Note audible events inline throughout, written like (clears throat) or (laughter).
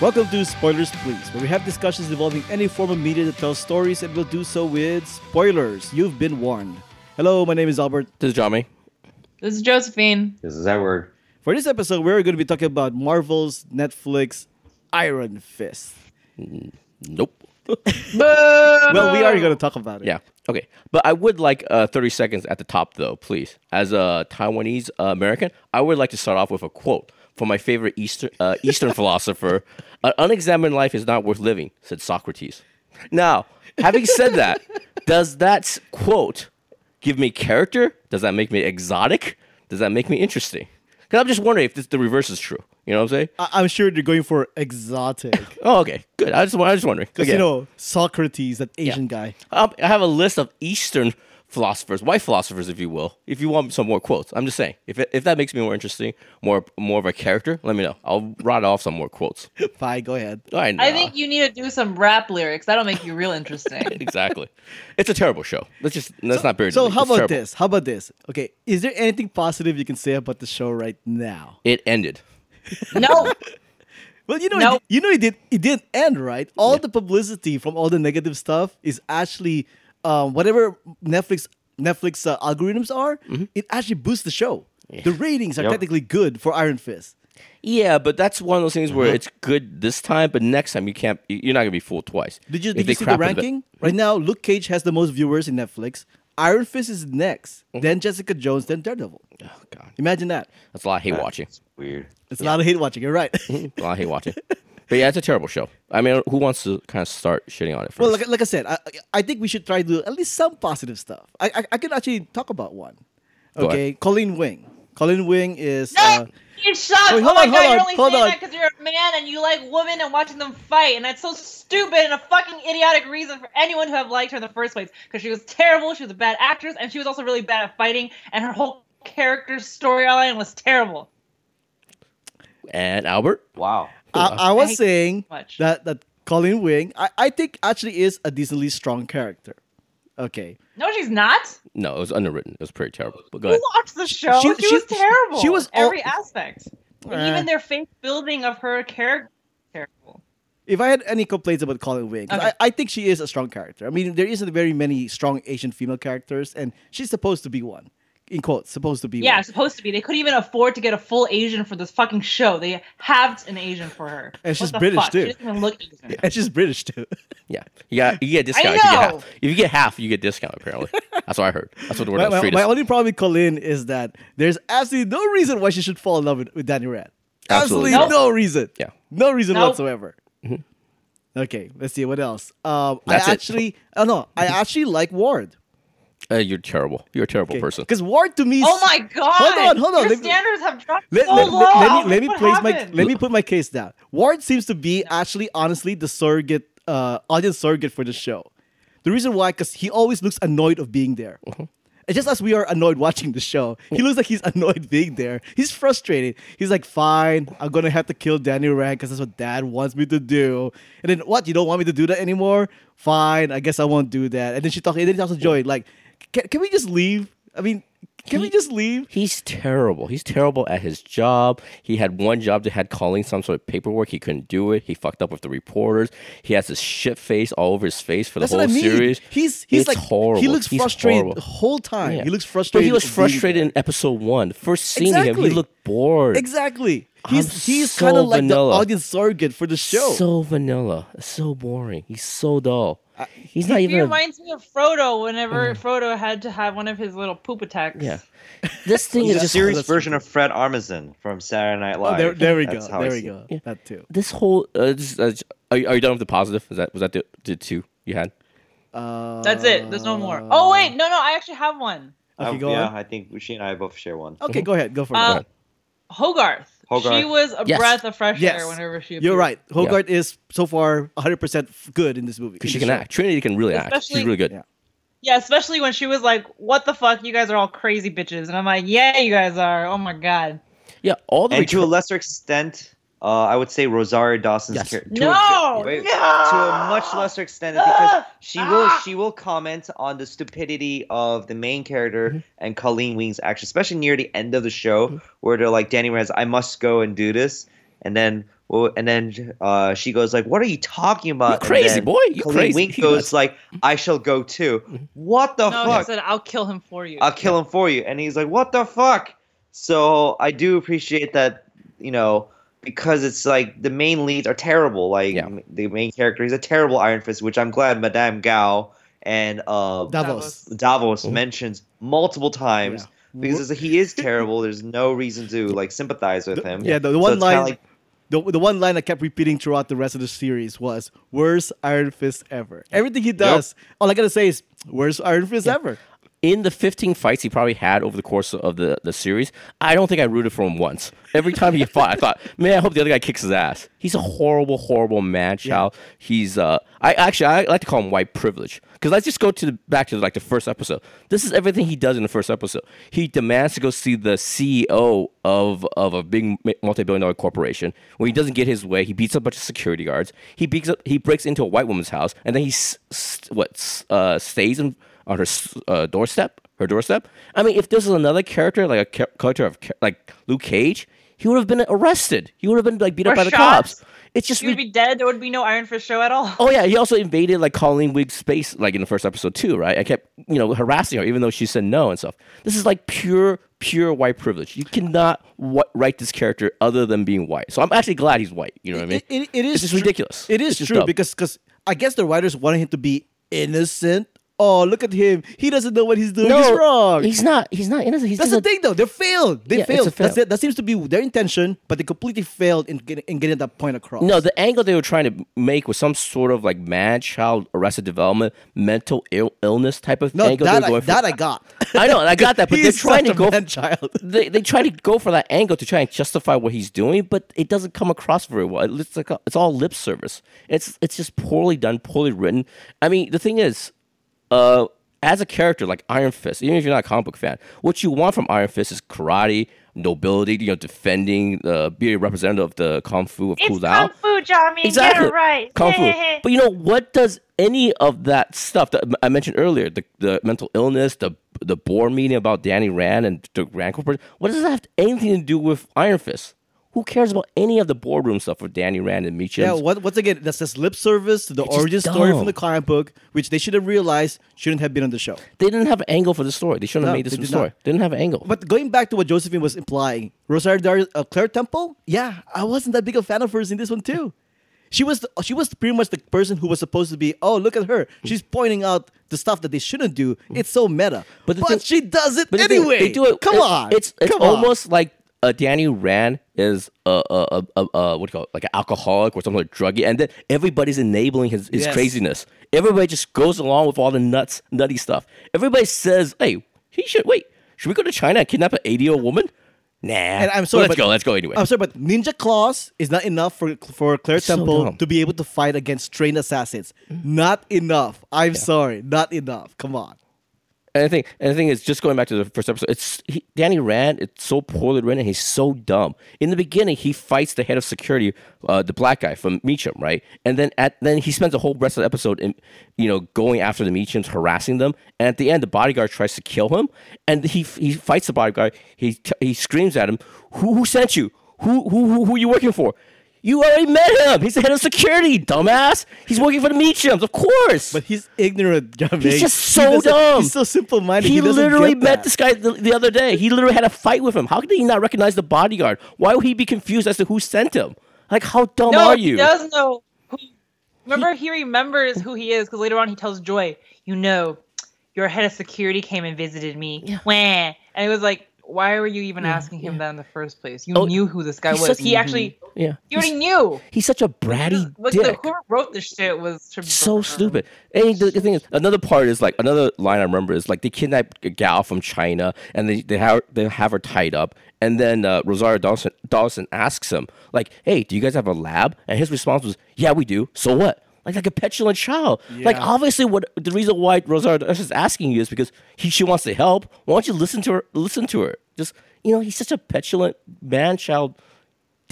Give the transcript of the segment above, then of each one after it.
Welcome to Spoilers Please, where we have discussions involving any form of media that tells stories and will do so with spoilers. You've been warned. Hello, my name is Albert. This is Johnny. This is Josephine. This is Edward. For this episode, we're going to be talking about Marvel's Netflix Iron Fist. Nope. (laughs) Well, we are going to talk about it. Yeah. Okay. But I would like uh, 30 seconds at the top, though, please. As a Taiwanese uh, American, I would like to start off with a quote from my favorite Eastern, uh, Eastern philosopher An unexamined life is not worth living, said Socrates. Now, having said that, does that quote give me character? Does that make me exotic? Does that make me interesting? Because I'm just wondering if this, the reverse is true. You know what I'm saying? I- I'm sure they're going for exotic. (laughs) Oh, okay. Good. I just, I was just wondering. Because, you know, Socrates, that Asian guy. Um, I have a list of Eastern philosophers, white philosophers, if you will. If you want some more quotes, I'm just saying. If it, if that makes me more interesting, more more of a character, let me know. I'll write off some more quotes. (laughs) Fine, go ahead. I know. I think you need to do some rap lyrics. That'll make you real interesting. (laughs) exactly. It's a terrible show. Let's just let's not bury. So, the how It's about terrible. this? How about this? Okay, is there anything positive you can say about the show right now? It ended. no, (laughs) Well, you know, Nope. it, you know, it did. It did end right. All the publicity from all the negative stuff is actually um, whatever Netflix Netflix uh, algorithms are. Mm-hmm. It actually boosts the show. The ratings are Yep. technically good for Iron Fist. Yeah, but that's one of those things where it's good this time, but next time you can't. You're not gonna be fooled twice. Did you did you see the crap it a bit- ranking? Right now, Luke Cage has the most viewers in Netflix. Iron Fist is next, Mm-hmm. then Jessica Jones, then Daredevil. Oh God, Imagine that. that's a lot of hate watching. Weird. It's a lot of hate watching. You're right. A lot I hate watching. (laughs) But yeah, it's a terrible show. I mean, who wants to kind of start shitting on it first? well, like, like I said, I, I think we should try to do at least some positive stuff. I I, I could actually talk about one. Okay, Colleen Wing. Colleen Wing is. no, Uh, you suck. Wait, oh hold my on, god, hold you're on, only hold saying on. that because you're a man and you like women and watching them fight, and that's so stupid and a fucking idiotic reason for anyone to have liked her in the first place. Because she was terrible, she was a bad actress, and she was also really bad at fighting, and her whole character storyline was terrible. and Albert. Wow. I, I I was hate saying much. that that Colleen Wing, I, I think actually is a decently strong character. Okay, No, she's not. No, it was underwritten. It was pretty terrible. But go Who ahead. watched the show? She- She, she- was terrible. she was all- every aspect, and Eh. even their face building of her character. Terrible. if I had any complaints about Colleen Wing, Okay. I, I think she is a strong character. I mean, there isn't very many strong Asian female characters, and she's supposed to be one. In quotes, supposed to be Yeah, one. supposed to be. They couldn't even afford to get a full Asian for this fucking show. They halved an Asian for her. And What she's British, fuck? too. She doesn't even look Asian. And she's British too. (laughs) Yeah, you got you get a discount. If you get know. half. If you get half, you get discount. Apparently, that's what I heard. That's what the word my, on the my, street my is. only problem with Colleen is that there's absolutely no reason why she should fall in love with, with Danny Rand. Absolutely Absolutely not. no reason. Yeah. No reason Nope. whatsoever. Okay, let's see what else. Um, I That's it. actually, oh no, I actually like Ward. Uh, you're terrible. You're a terrible person. Because Ward to me, is- Oh my god! Hold on, hold on. Your Let me- standards have dropped let, so let- low. let- let me let me What place my let me put my case down. Ward seems to be actually honestly the surrogate uh audience surrogate for the show. The reason why, because he always looks annoyed of being there. Mm-hmm. And just as we are annoyed watching the show, he looks like he's (laughs) annoyed being there. He's frustrated. He's like, "Fine, I'm gonna have to kill Danny Rand because that's what Dad wants me to do." And then, what? You don't want me to do that anymore? Fine, I guess I won't do that. And then she talks. And then he talks to Joy, like, "Can, can we just leave? I mean, can we just leave?" He's terrible. He's terrible at his job. He had one job that had calling some sort of paperwork. He couldn't do it. He fucked up with the reporters. He has this shit face all over his face for the That's whole what I mean. series. He's he's It's like horrible. He looks He's frustrated horrible. the whole time. Yeah. He looks But frustrated. he was frustrated in episode one. First scene of him, he looked bored. Exactly. I'm He's he's so kind of like vanilla. the audience surrogate for the show. So vanilla. So boring. He's so dull. He's not He even. a- reminds me of Frodo whenever Frodo had to have one of his little poop attacks. yeah. This thing He's is a just serious version of Fred Armisen from Saturday Night Oh, Live. there, there we go. There we go. it. That too. this whole. Uh, this, uh, are, you, are you done with the positive? Is that was that the, the two you had? Uh, That's it. There's no more. Oh wait, no, no, I actually have one. Okay, Uh, go yeah, on. I think she and I both share one. Okay, go ahead. Go for it. Uh, Hogarth. Hogarth. She was a Yes. breath of fresh Yes. air whenever she. You're right. Hogarth is so far 100% f- good in this movie. Because she can show. act. Trinity can really act. She's Especially- really good. Yeah. Yeah, especially when she was like, "What the fuck? You guys are all crazy bitches," and I'm like, "Yeah, you guys are. Oh my god." Yeah, all the And to a return- lesser extent, uh, I would say Rosario Dawson's Yes. character. No, wait, no! to a much lesser extent because Ah! she will Ah! she will comment on the stupidity of the main character Mm-hmm. and Colleen Wing's action, especially near the end of the show where they're like Danny Rand's, I must go and do this, and then well, and then uh, she goes like, "What are you talking about?" You And crazy, then boy. You Colleen crazy. Wink (laughs) goes nuts. like, "I shall go too." What the fuck No, he said, "I'll kill him for you." I'll kill him for you. And he's like, what the fuck? So I do appreciate that, you know, because it's like the main leads are terrible. Like Yeah. the main character is a terrible Iron Fist, which I'm glad Madame Gao and uh, Davos. Davos Mhm. mentions multiple times. Because he is terrible, there's no reason to like sympathize with him. Yeah, the, the one it's kinda line, like- the, the one line I kept repeating throughout the rest of the series was "Worst Iron Fist ever." Everything he does, all I gotta say is "Worst Iron Fist ever." In the 15 fights he probably had over the course of the, the series, I don't think I rooted for him once. Every time he fought, I thought, man, I hope the other guy kicks his ass. He's a horrible, horrible man child. He's, uh, I actually, I like to call him white privilege. Because let's just go to the, back to like the first episode. This is everything he does in the first episode. He demands to go see the CEO of, of a big multi-billion dollar corporation. When he doesn't get his way, he beats up a bunch of security guards. He beats up, he breaks into a white woman's house, and then he s- s- what s- uh, stays in on her uh, doorstep, her doorstep. I mean, if this was another character, like a cha- character of like Luke Cage, he would have been arrested. He would have been like beat up Or by the cops. It's just He would re- be dead. There would be no Iron Fist show at all. Oh yeah, he also invaded like Colleen Wing's space, like in the first episode too, right? I kept you know harassing her, even though she said no and stuff. This is like pure, pure white privilege. You cannot wh- write this character other than being white. So I'm actually glad he's white. You know what I mean? It, it, it is It's just tru- ridiculous. It It's is just true dumb. because because I guess the writers wanted him to be innocent. Oh, look at him! He doesn't know what he's doing. he's wrong. He's not. He's not innocent. He's That's the a- thing, though. They failed. They Yeah, failed. fail. That's it. That seems to be their intention, but they completely failed in getting, in getting that point across. No, the angle they were trying to make was some sort of like man child arrested development, mental Ill- illness type of no, angle. that I, that I got. I know, I got that, but (laughs) they're trying to go. child. (laughs) they they try to go for that angle to try and justify what he's doing, but it doesn't come across very well. It's like a, it's all lip service. It's it's just poorly done, poorly written. I mean, the thing is, uh, as a character like Iron Fist, even if you're not a comic book fan, what you want from Iron Fist is karate, nobility, you know, defending, uh, being a representative of the kung fu of It's Kung kung fu, Johnny. Exactly. Get it right. Kung fu. But you know what does any of that stuff that I mentioned earlier, the, the mental illness, the the board meeting about Danny Rand and the Rand Corporation, what does that have anything to do with Iron Fist? Who cares about any of the boardroom stuff for Danny Rand and Meacham? Yeah, what, once again, that's just lip service to the It's origin story dumb. from the comic book, which they should have realized shouldn't have been on the show. they didn't have an angle for the story. They shouldn't No, have made this they story. not. They didn't have an angle. But going back to what Josephine was implying, Rosario Dawson, uh, Claire Temple, yeah, I wasn't that big a fan of hers in this one too. (laughs) She was the, she was pretty much the person who was supposed to be. Oh, look at her! She's pointing out the stuff that they shouldn't do. It's so meta, But but, thing- she does it thing- anyway. they do it. Come it- on, It's it's Come on. almost like uh, Danny Rand is a, a, a, a, what do you call it, like an alcoholic or something like druggie, and then everybody's enabling his, his Yes. craziness. Everybody just goes along with all the nuts, nutty stuff. Everybody says, "Hey, he should wait. Should we go to China and kidnap an eighty-year-old woman?" Nah. And I'm sorry, Let's but- go. Let's go anyway. I'm sorry, but Ninja Claws is not enough for for Claire so Temple dumb. to be able to fight against trained assassins. Not enough. I'm sorry, not enough. Come on. And the thing, and the thing is, just going back to the first episode, it's he, Danny Rand. It's so poorly written. He's so dumb. In the beginning, he fights the head of security, uh, the black guy from Meacham, right? And then at then he spends the whole rest of the episode in, you know, going after the Meachams, harassing them. And at the end, the bodyguard tries to kill him, and he he fights the bodyguard. He he screams at him, "Who who sent you? Who who who, who are you working for?" You already met him. He's the head of security, dumbass. He's working for the Meachams, of course. But he's ignorant, John He's just so doesn't- dumb. He's so simple minded. He, literally met that. this guy the, the other day. He literally had a fight with him. How could he not recognize the bodyguard? Why would he be confused as to who sent him? Like, how dumb no, are you? he you? does know. Who, remember, he remembers who he is because later on he tells Joy, "You know, your head of security came and visited me." Yeah. Wah. And he was like, "Why were you even asking him that in the first place? You Oh, knew who this guy was. such- he actually, Yeah, you already he's, knew." he's such a bratty Like the, dick. whoever wrote this shit was so stupid. And the, the thing is, another part is like another line I remember is like they kidnap a gal from China and they they have they have her tied up, and then uh, Rosario Dawson, Dawson asks him like, "Hey, do you guys have a lab?" And his response was, "Yeah, we do. So what?" Like like a petulant child. Like obviously, what the reason why Rosario Dawson is asking you is because he she wants to help. Why don't you listen to her? Listen to her. Just you know, he's such a petulant man child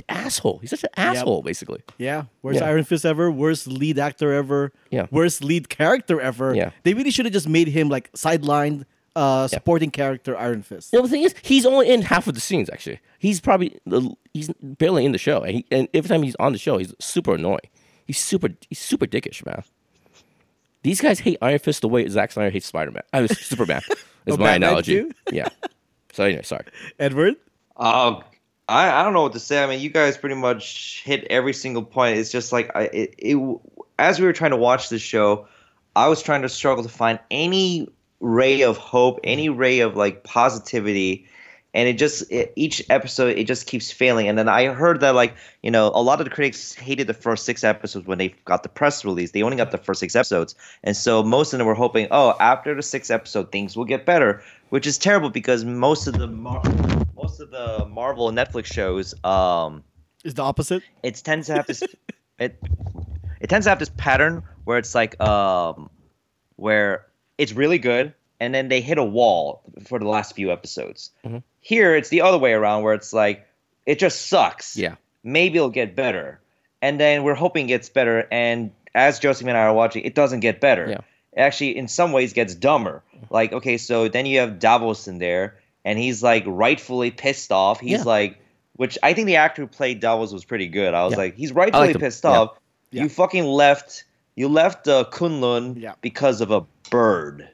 asshole. He's such an asshole, basically. Yeah, worst Yeah. Iron Fist ever, worst lead actor ever, Yeah. worst lead character ever. Yeah. They really should have just made him like sidelined uh, supporting character Iron Fist. You know, the thing is, he's only in half of the scenes. Actually, he's probably he's barely in the show, and, he, and every time he's on the show, he's super annoying. He's super he's super dickish, man. These guys hate Iron Fist the way Zack Snyder hates Spider Man. I was (laughs) Superman. Is Oh, my Batman analogy. too? Yeah. So anyway, sorry. Edward. Uh, I, I don't know what to say. I mean, you guys pretty much hit every single point. It's just like I, it, it. As we were trying to watch the show, I was trying to struggle to find any ray of hope, any ray of like positivity, and it just it, each episode it just keeps failing. And then I heard that like you know a lot of the critics hated the first six episodes when they got the press release. They only got the first six episodes, and so most of them were hoping, oh, after the sixth episode things will get better, which is terrible because most of the Mar- most of the Marvel and Netflix shows um Is the opposite? it tends to have this (laughs) it it tends to have this pattern where it's like um where it's really good and then they hit a wall for the last few episodes. Mhm. Here it's the other way around where it's like it just sucks. Yeah. Maybe it'll get better. And then we're hoping it gets better and as Joseph and I are watching, it doesn't get better. Yeah. It actually in some ways gets dumber. Like, okay, so then you have Davos in there and he's like rightfully pissed off. He's Yeah. like which I think the actor who played Davos was pretty good. I was Yeah. like, he's rightfully him. pissed off. You fucking left. You left uh, Kunlun Yeah. because of a bird.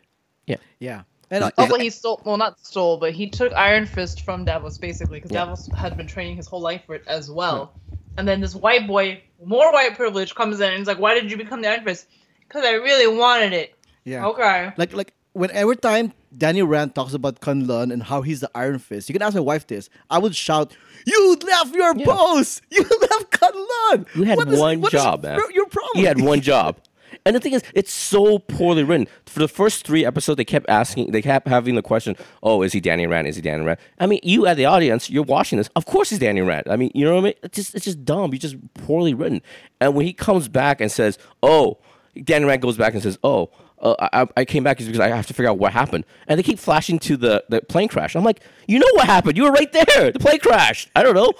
Yeah. Yeah. And Is- is- Also, he stole, well, not stole, but he took Iron Fist from Davos, basically, because Yeah. Davos had been training his whole life for it as well. And then this white boy, more white privilege, comes in and he's like, Why did you become the Iron Fist? Because I really wanted it. yeah. Okay. Like like when every time Daniel Rand talks about Kunlun and how he's the Iron Fist, you can ask my wife this. I would shout, "You left your Yeah. post! (laughs) You left Kunlun! You had What is- one what is job, man. your- Your problem? He had one (laughs) job. And the thing is, it's so poorly written. For the first three episodes, they kept asking, they kept having the question, "Oh, is he Danny Rand? Is he Danny Rand?" I mean, you at the audience, you're watching this. Of course, he's Danny Rand. I mean, you know what I mean? It's just, it's just dumb. It's just poorly written. And when he comes back and says, "Oh," Danny Rand goes back and says, "Oh." Uh, I, I came back because I have to figure out what happened, and they keep flashing to the, the plane crash. I'm like, you know what happened? You were right there. The plane crashed. I don't know.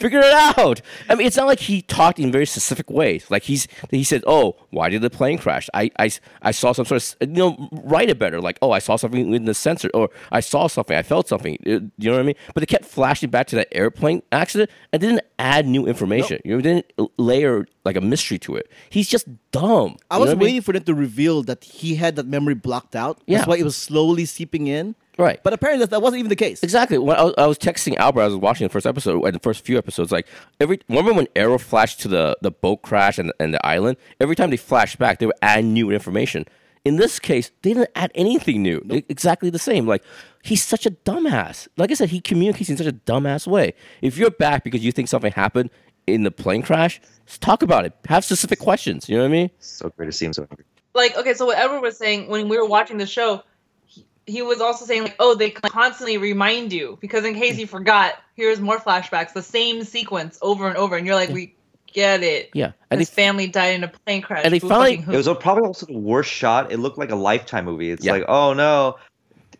Figure it out. I mean, it's not like he talked in very specific ways. Like he's he said, "Oh, why did the plane crash? I, I, I saw some sort of you know write it better. Like, oh, I saw something in the sensor, or I saw something, I felt something. You know what I mean? But they kept flashing back to that airplane accident and didn't add new information. You know, didn't layer like a mystery to it. He's just dumb. I You know was mean? waiting for them to reveal that he had that memory blocked out. That's Yeah. why it was slowly seeping in. Right. But apparently that, that wasn't even the case. Exactly. When I was, I was texting Albert, I was watching the first episode, and the first few episodes. Like every, remember when Arrow flashed to the, the boat crash and, and the island? Every time they flashed back, they would add new information. In this case, they didn't add anything new. E- Exactly the same. Like he's such a dumbass. Like I said, he communicates in such a dumbass way. If you're back because you think something happened in the plane crash, just talk about it. Have specific questions. You know what I mean? So great to see him so angry. Like, okay, so what Edward was saying when we were watching the show, he, he was also saying, like, oh, they constantly remind you because in case you forgot, here's more flashbacks, the same sequence over and over. And you're like, we get it. Yeah. And His they, family died in a plane crash. and they finally, it was who? probably also the worst shot. It looked like a lifetime movie. It's Yeah. like, oh no.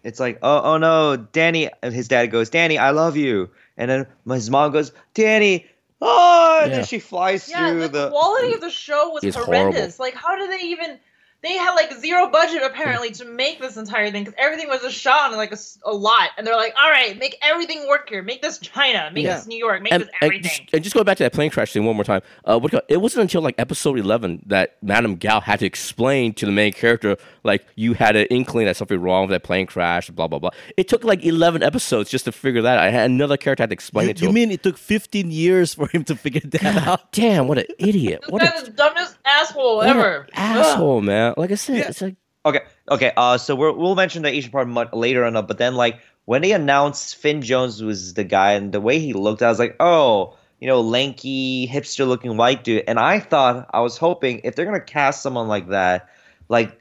It's like, oh oh no, Danny. And his dad goes, Danny, I love you. And then his mom goes, Danny, oh. And Yeah. then she flies Yeah, through the, the. quality of the show was It's horrendous. Like, how do they even? They had like zero budget apparently to make this entire thing because everything was just shot on like a lot, and they're like, "All right, make everything work here. Make this China. Make Yeah. this New York. Make and, this and everything." just, and just go back to that plane crash thing one more time. Uh, what, do you call- it wasn't until like episode eleven that Madame Gao had to explain to the main character like you had an inkling that something wrong with that plane crash, blah blah blah. It took like eleven episodes just to figure that out. I had another character had to explain You, it to you him. mean it took 15 years for him to figure that out? Damn, what an (laughs) idiot! this What guy's a the dumbest asshole what ever. asshole, man! Like I said, Yeah. it's like Okay, okay. Uh, so we're, we'll mention the Asian part much later on, but then like when they announced Finn Jones was the guy and the way he looked, I was like, oh, you know, lanky, hipster-looking white dude. And I thought, I was hoping if they're gonna cast someone like that, like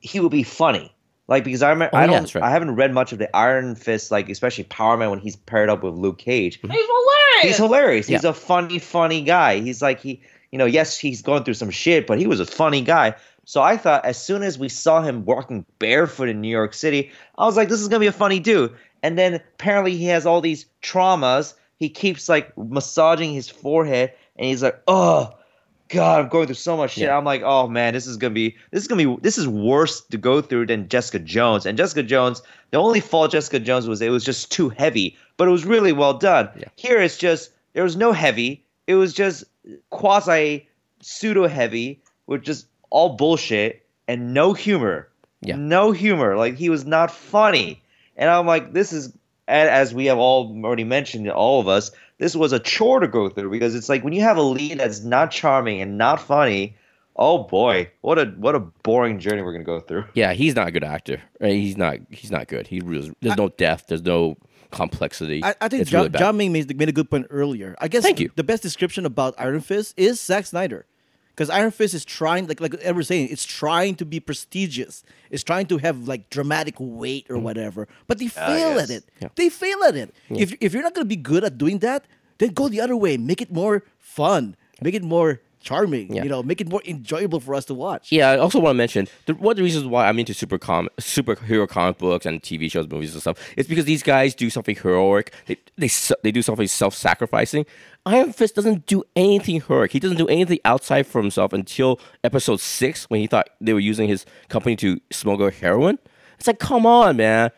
he would be funny. Like because I remember, Oh, I yeah, don't, that's right. I haven't read much of the Iron Fist, like especially Power Man when he's paired up with Luke Cage. He's hilarious. He's hilarious. He's a funny, funny guy. He's like he, you know, yes, he's going through some shit, but he was a funny guy. So I thought as soon as we saw him walking barefoot in New York City, I was like, this is gonna be a funny dude. And then apparently he has all these traumas. He keeps like massaging his forehead, and he's like, oh, god, I'm going through so much shit. Yeah. I'm like, oh man, this is gonna be this is gonna be this is worse to go through than Jessica Jones. And Jessica Jones, the only fault Jessica Jones was it was just too heavy, but it was really well done. Yeah. Here it's just there was no heavy. It was just quasi pseudo heavy with just all bullshit and no humor. Yeah. No humor. Like he was not funny. And I'm like, this is as we have all already mentioned, all of us, this was a chore to go through because it's like when you have a lead that's not charming and not funny, oh boy, what a what a boring journey we're gonna go through. (laughs) Yeah, he's not a good actor. He's not. He's not good. He really, there's no depth. There's no complexity. I, I think it's John, really bad. John Ming made, made a good point earlier. I guess Thank you. the best description about Iron Fist is Zack Snyder. Because Iron Fist is trying, like like was saying, it's trying to be prestigious. It's trying to have like dramatic weight or whatever. But they fail at yes. it. Mm. Yeah. They fail at it. If if you're not gonna be good at doing that, then go the other way. Make it more fun. Make it more charming. Yeah. You know, make it more enjoyable for us to watch. Yeah, I also want to mention the, one of the reasons why I'm into super com- superhero comic books and TV shows, movies, and stuff. It's because these guys do something heroic. They they they do something self-sacrificing. Iron Fist doesn't do anything heroic. He doesn't do anything outside for himself until episode six when he thought they were using his company to smuggle heroin. It's like, come on, man.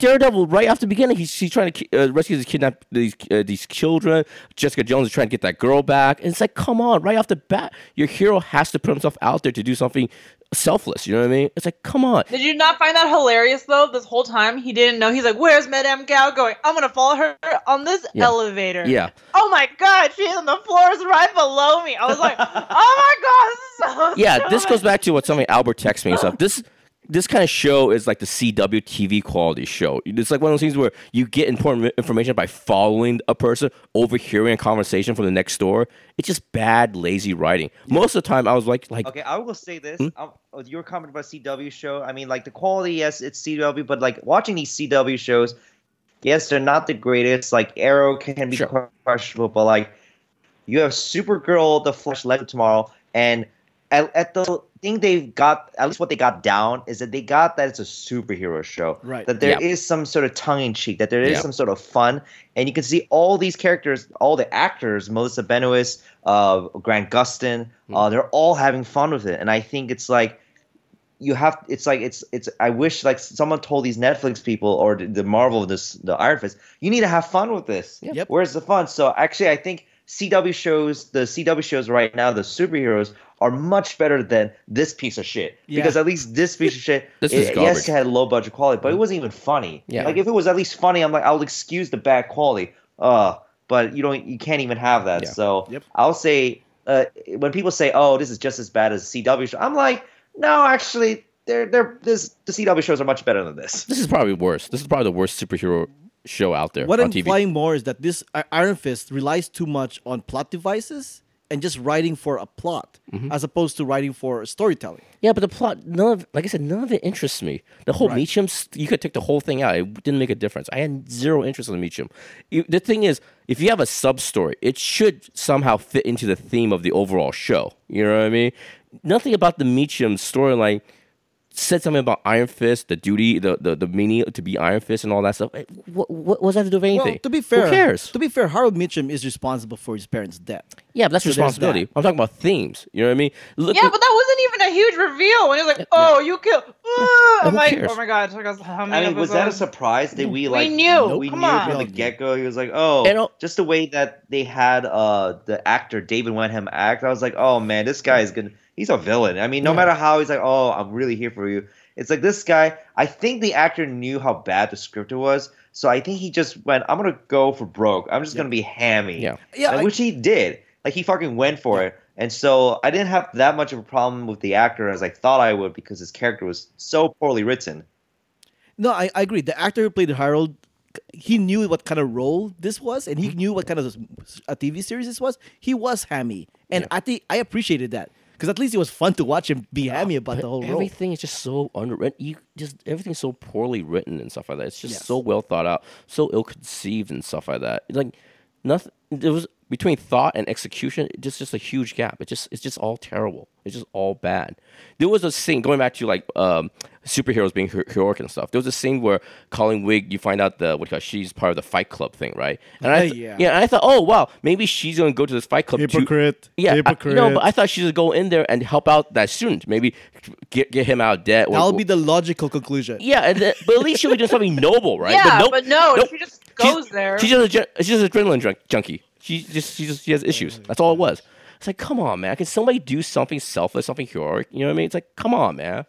Daredevil, right after the beginning, he's, he's trying to uh, rescue these kidnap these uh, these children. Jessica Jones is trying to get that girl back, and it's like, come on, right off the bat, your hero has to put himself out there to do something selfless. You know what I mean? It's like, come on. Did you not find that hilarious though? This whole time he didn't know. He's like, "Where's Madame Gao going? I'm gonna follow her on this Yeah. elevator." Yeah, Oh my god, she's on the floors right below me. I was like, (laughs) "Oh my god, this is so yeah. This stupid." goes back to what something Albert texted me and stuff. This this kind of show is like the CW TV quality show. It's like one of those things where you get important information by following a person, overhearing a conversation from the next door. It's just bad, lazy writing. Most of the time, I was like, like Okay, I will say this. Hmm? Um, oh, you about CW show. I mean, like the quality, yes, it's CW, but like watching these CW shows, yes, they're not the greatest. Like Arrow can be Sure. questionable, but like you have Supergirl, The Flash, Legend Tomorrow, and at, at the thing they've got, at least what they got down is that they got that it's a superhero show. Right. That there Yeah. is some sort of tongue in cheek, that there is Yeah. some sort of fun, and you can see all these characters, all the actors, Melissa Benoist, uh, Grant Gustin, Hmm. uh, they're all having fun with it, and I think it's like you have. It's like it's it's. I wish like someone told these Netflix people or the, the Marvel this the Iron Fist, you need to have fun with this. Yep. Where's the fun? So actually, I think CW shows, the CW shows right now, the superheroes are much better than this piece of shit. Yeah. Because at least this piece of shit, This is it- yes, it had low budget quality, but it wasn't even funny. Yeah. Like if it was at least funny, I'm like, I'll excuse the bad quality. Uh, but you don't, you can't even have that. Yeah. So Yep. I'll say, uh, when people say, "Oh, this is just as bad as CW show," I'm like, no, actually, they're they're this the CW shows are much better than this. this is probably worse. This is probably the worst superhero show out there What on I'm TV. implying more is that this Iron Fist relies too much on plot devices and just writing for a plot, Mm-hmm. as opposed to writing for storytelling. Yeah, but the plot, none of, like I said, none of it interests me. The whole right. Meacham, you could take the whole thing out. It didn't make a difference. I had zero interest in Meacham. The thing is, if you have a sub story, it should somehow fit into the theme of the overall show. You know what I mean? Nothing about the Meacham storyline said something about Iron Fist, the duty, the, the, the meaning to be Iron Fist, and all that stuff. What, what, what's that to do with anything? Well, to be fair, who cares? To be fair, Harold Meacham is responsible for his parents' death. yeah, but that's so responsibility. that. I'm talking about themes. You know what I mean? Look Yeah, at- but that wasn't even a huge reveal. When he was like, "Oh, you killed," I'm who like, cares? "Oh my god!" it took us how many I mean, was that a surprise? Did we like? We knew. We Come knew on. from the get go. He was like, "Oh, And, just the way that they had uh the actor David Wenham act." I was like, "Oh man, this guy is gonna. He's a villain. I mean, no Yeah. matter how he's like, oh, I'm really here for you. It's like this guy. I think the actor knew how bad the script was, so I think he just went, "I'm gonna go for broke. I'm just gonna be hammy." Yeah. Yeah, And I- which he did. Like he fucking went for it. And so I didn't have that much of a problem with the actor as I thought I would because his character was so poorly written. No, I, I agree. The actor who played Harold, he knew what kind of role this was, and he Mm-hmm. knew what kind of a TV series this was. He was hammy, and I think I appreciated that because at least it was fun to watch him be hammy about But the whole role. everything is just so underwritten. You just everything's so poorly written and stuff like that. It's just Yes. so well thought out, so ill conceived and stuff like that. Like nothing. There was between thought and execution, just just a huge gap. It's just it's just all terrible. It's just all bad. There was a scene going back to like um, superheroes being her- heroic and stuff. There was a scene where Colleen Wing, you find out the what do you call it, she's part of the Fight Club thing, right? And I Yeah, th- yeah. yeah, and I thought, oh wow, maybe she's gonna go to this Fight Club. to- Hypocrite. yeah, I, no, but I thought she would go in there and help out that student, maybe get get him out of debt. or- That'll be the logical conclusion. yeah, and then, but at least she'll be doing something noble, right? Yeah, nope, but no, nope. she just She's- goes there. She's just a she's just an adrenaline junk- junkie. She just she just she has issues. That's all it was. It's like, come on, man. Can somebody do something selfless, something heroic? You know what I mean? It's like, come on, man.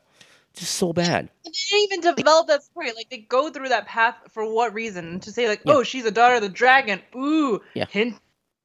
It's Just so bad. And they didn't even develop that story. Like they go through that path for what reason? To say like, Yeah. oh, she's a daughter of the dragon. Ooh, Yeah. hint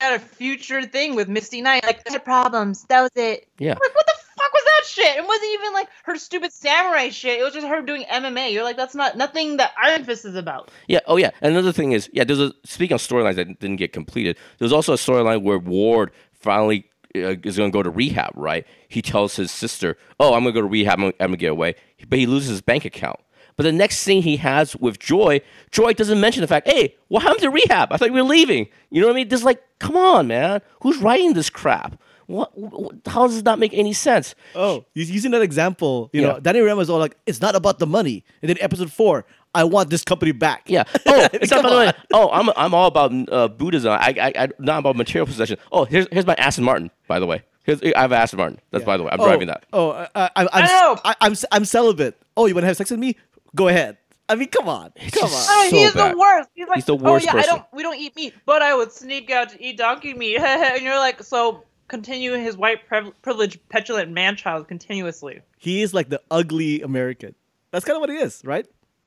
at a future thing with Misty Knight. Like had problems. That was it. Yeah. Like what the fuck was that shit? It wasn't even like her stupid samurai shit. It was just her doing MMA. You're like, that's not nothing that Iron Fist is about. Yeah. Oh, yeah. Another thing is, yeah. There's a speaking of storylines that didn't get completed. There's also a storyline where Ward finally Uh, is going to go to rehab. Right? He tells his sister, "Oh, I'm going to go to rehab. I'm gonna, get away," but he loses his bank account. But the next scene he has with Joy, Joy doesn't mention the fact, "Hey, what happened to rehab? I thought you were leaving." You know what I mean? Just like, come on, man. Who's writing this crap? What? what how does that make any sense? Oh, he's using that example. You Yeah. know, Danny Rand was all like, "It's not about the money." And then episode four, I want this company back. Yeah. (laughs) Oh, it's not Come by the way. Oh, I'm I'm all about uh, Buddhism. I, I I not about material possession. Oh, here's here's my Aston Martin. By the way, here's I have an Aston Martin. That's by the way. I'm oh, driving that. Oh, I, I, I'm, I'm, know. I, I'm, I'm celibate. Oh, you want to have sex with me? Go ahead. I mean, come on, come on. Oh, So he's bad. the worst. He's like, He's the oh yeah, person. I don't. We don't eat meat, but I would sneak out to eat donkey meat. (laughs) and you're like, so continue his white priv- privileged petulant man child continuously. He is like the ugly American. That's kind of what he is, right?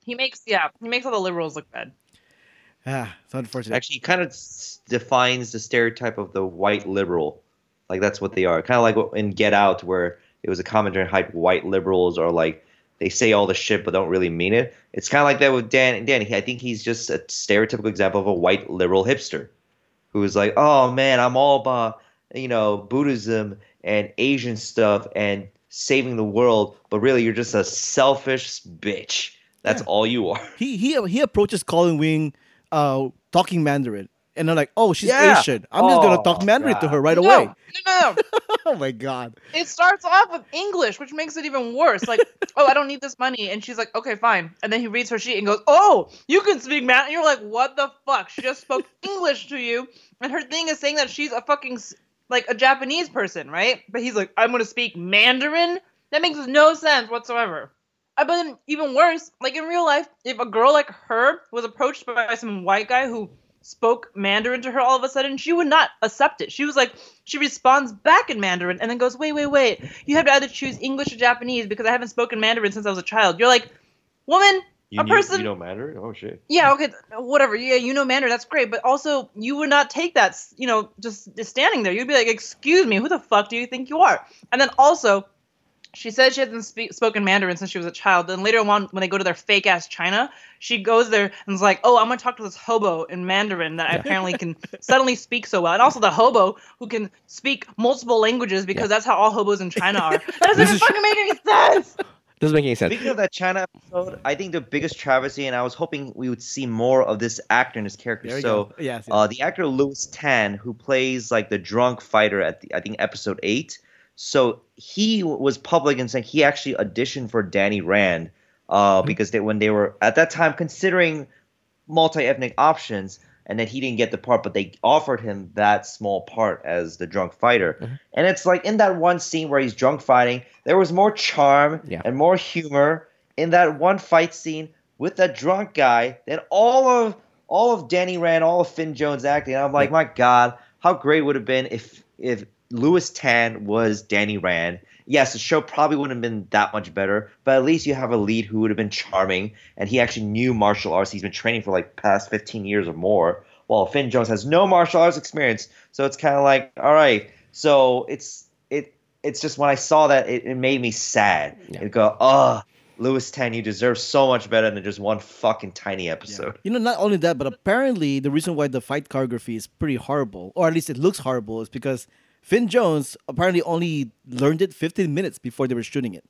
He makes yeah, he makes all the liberals look bad. Ah, it's unfortunate. Actually, he kind of s- defines the stereotype of the white liberal. Like that's what they are. Kind of like in Get Out, where it was a commentary on how white liberals are like they say all the shit but don't really mean it. It's kind of like that with Dan. Danny, I think he's just a stereotypical example of a white liberal hipster, who is like, oh man, I'm all about you know Buddhism and Asian stuff and saving the world, but really you're just a selfish bitch. That's all you are. he he he approaches Colleen Wing, uh, talking Mandarin, and they're like, "Oh, she's Yeah. Asian. I'm just gonna Oh, talk Mandarin to her right no, away." no, no, no. (laughs) oh my god. it starts off with English, which makes it even worse. Like, (laughs) oh, I don't need this money, and she's like, okay, fine. And then he reads her sheet and goes, oh, you can speak Mandarin." You're like, what the fuck? She just spoke (laughs) English to you, and her thing is saying that she's a fucking like a Japanese person, right? But he's like, I'm gonna speak Mandarin. That makes no sense whatsoever. But then even worse, like in real life, if a girl like her was approached by some white guy who spoke Mandarin to her all of a sudden, she would not accept it. She was like, she responds back in Mandarin and then goes, wait, wait, wait. You have to either choose English or Japanese because I haven't spoken Mandarin since I was a child. You're like, woman, You, a knew- person. you know Mandarin? Oh shit. yeah, okay, whatever. Yeah, you know Mandarin, that's great. But also, you would not take that, you know, just standing there. You'd be like, excuse me, who the fuck do you think you are? And then also, she said she hasn't speak, spoken Mandarin since she was a child. Then later on, when they go to their fake ass China, she goes there and is like, "Oh, I'm gonna talk to this hobo in Mandarin that I apparently can (laughs) suddenly speak so well." And also the hobo who can speak multiple languages because that's how all hobos in China are. (laughs) That doesn't This even fucking make any sense. Doesn't make any sense. Speaking of that China episode, I think the biggest travesty, and I was hoping we would see more of this actor and his character. There you so, go. Yes. yes. uh, the actor Lewis Tan, who plays like the drunk fighter at the, I think episode eight. So he was public and saying he actually auditioned for Danny Rand, uh, because they, when they were at that time considering multi-ethnic options, and that he didn't get the part, but they offered him that small part as the drunk fighter. And it's like in that one scene where he's drunk fighting, there was more charm Yeah. and more humor in that one fight scene with that drunk guy than all of all of Danny Rand, all of Finn Jones acting. And I'm like, my God, how great would it have been if if Lewis Tan was Danny Rand. Yes, the show probably wouldn't have been that much better, but at least you have a lead who would have been charming and he actually knew martial arts. He's been training for like past 15 years or more. While Finn Jones has no martial arts experience, so it's kind of like, all right. So it's it it's just when I saw that, it, it made me sad. Yeah. It go, oh, Lewis Tan, you deserve so much better than just one fucking tiny episode. You know, not only that, but apparently the reason why the fight choreography is pretty horrible, or at least it looks horrible, is because Finn Jones apparently only learned it 15 minutes before they were shooting it.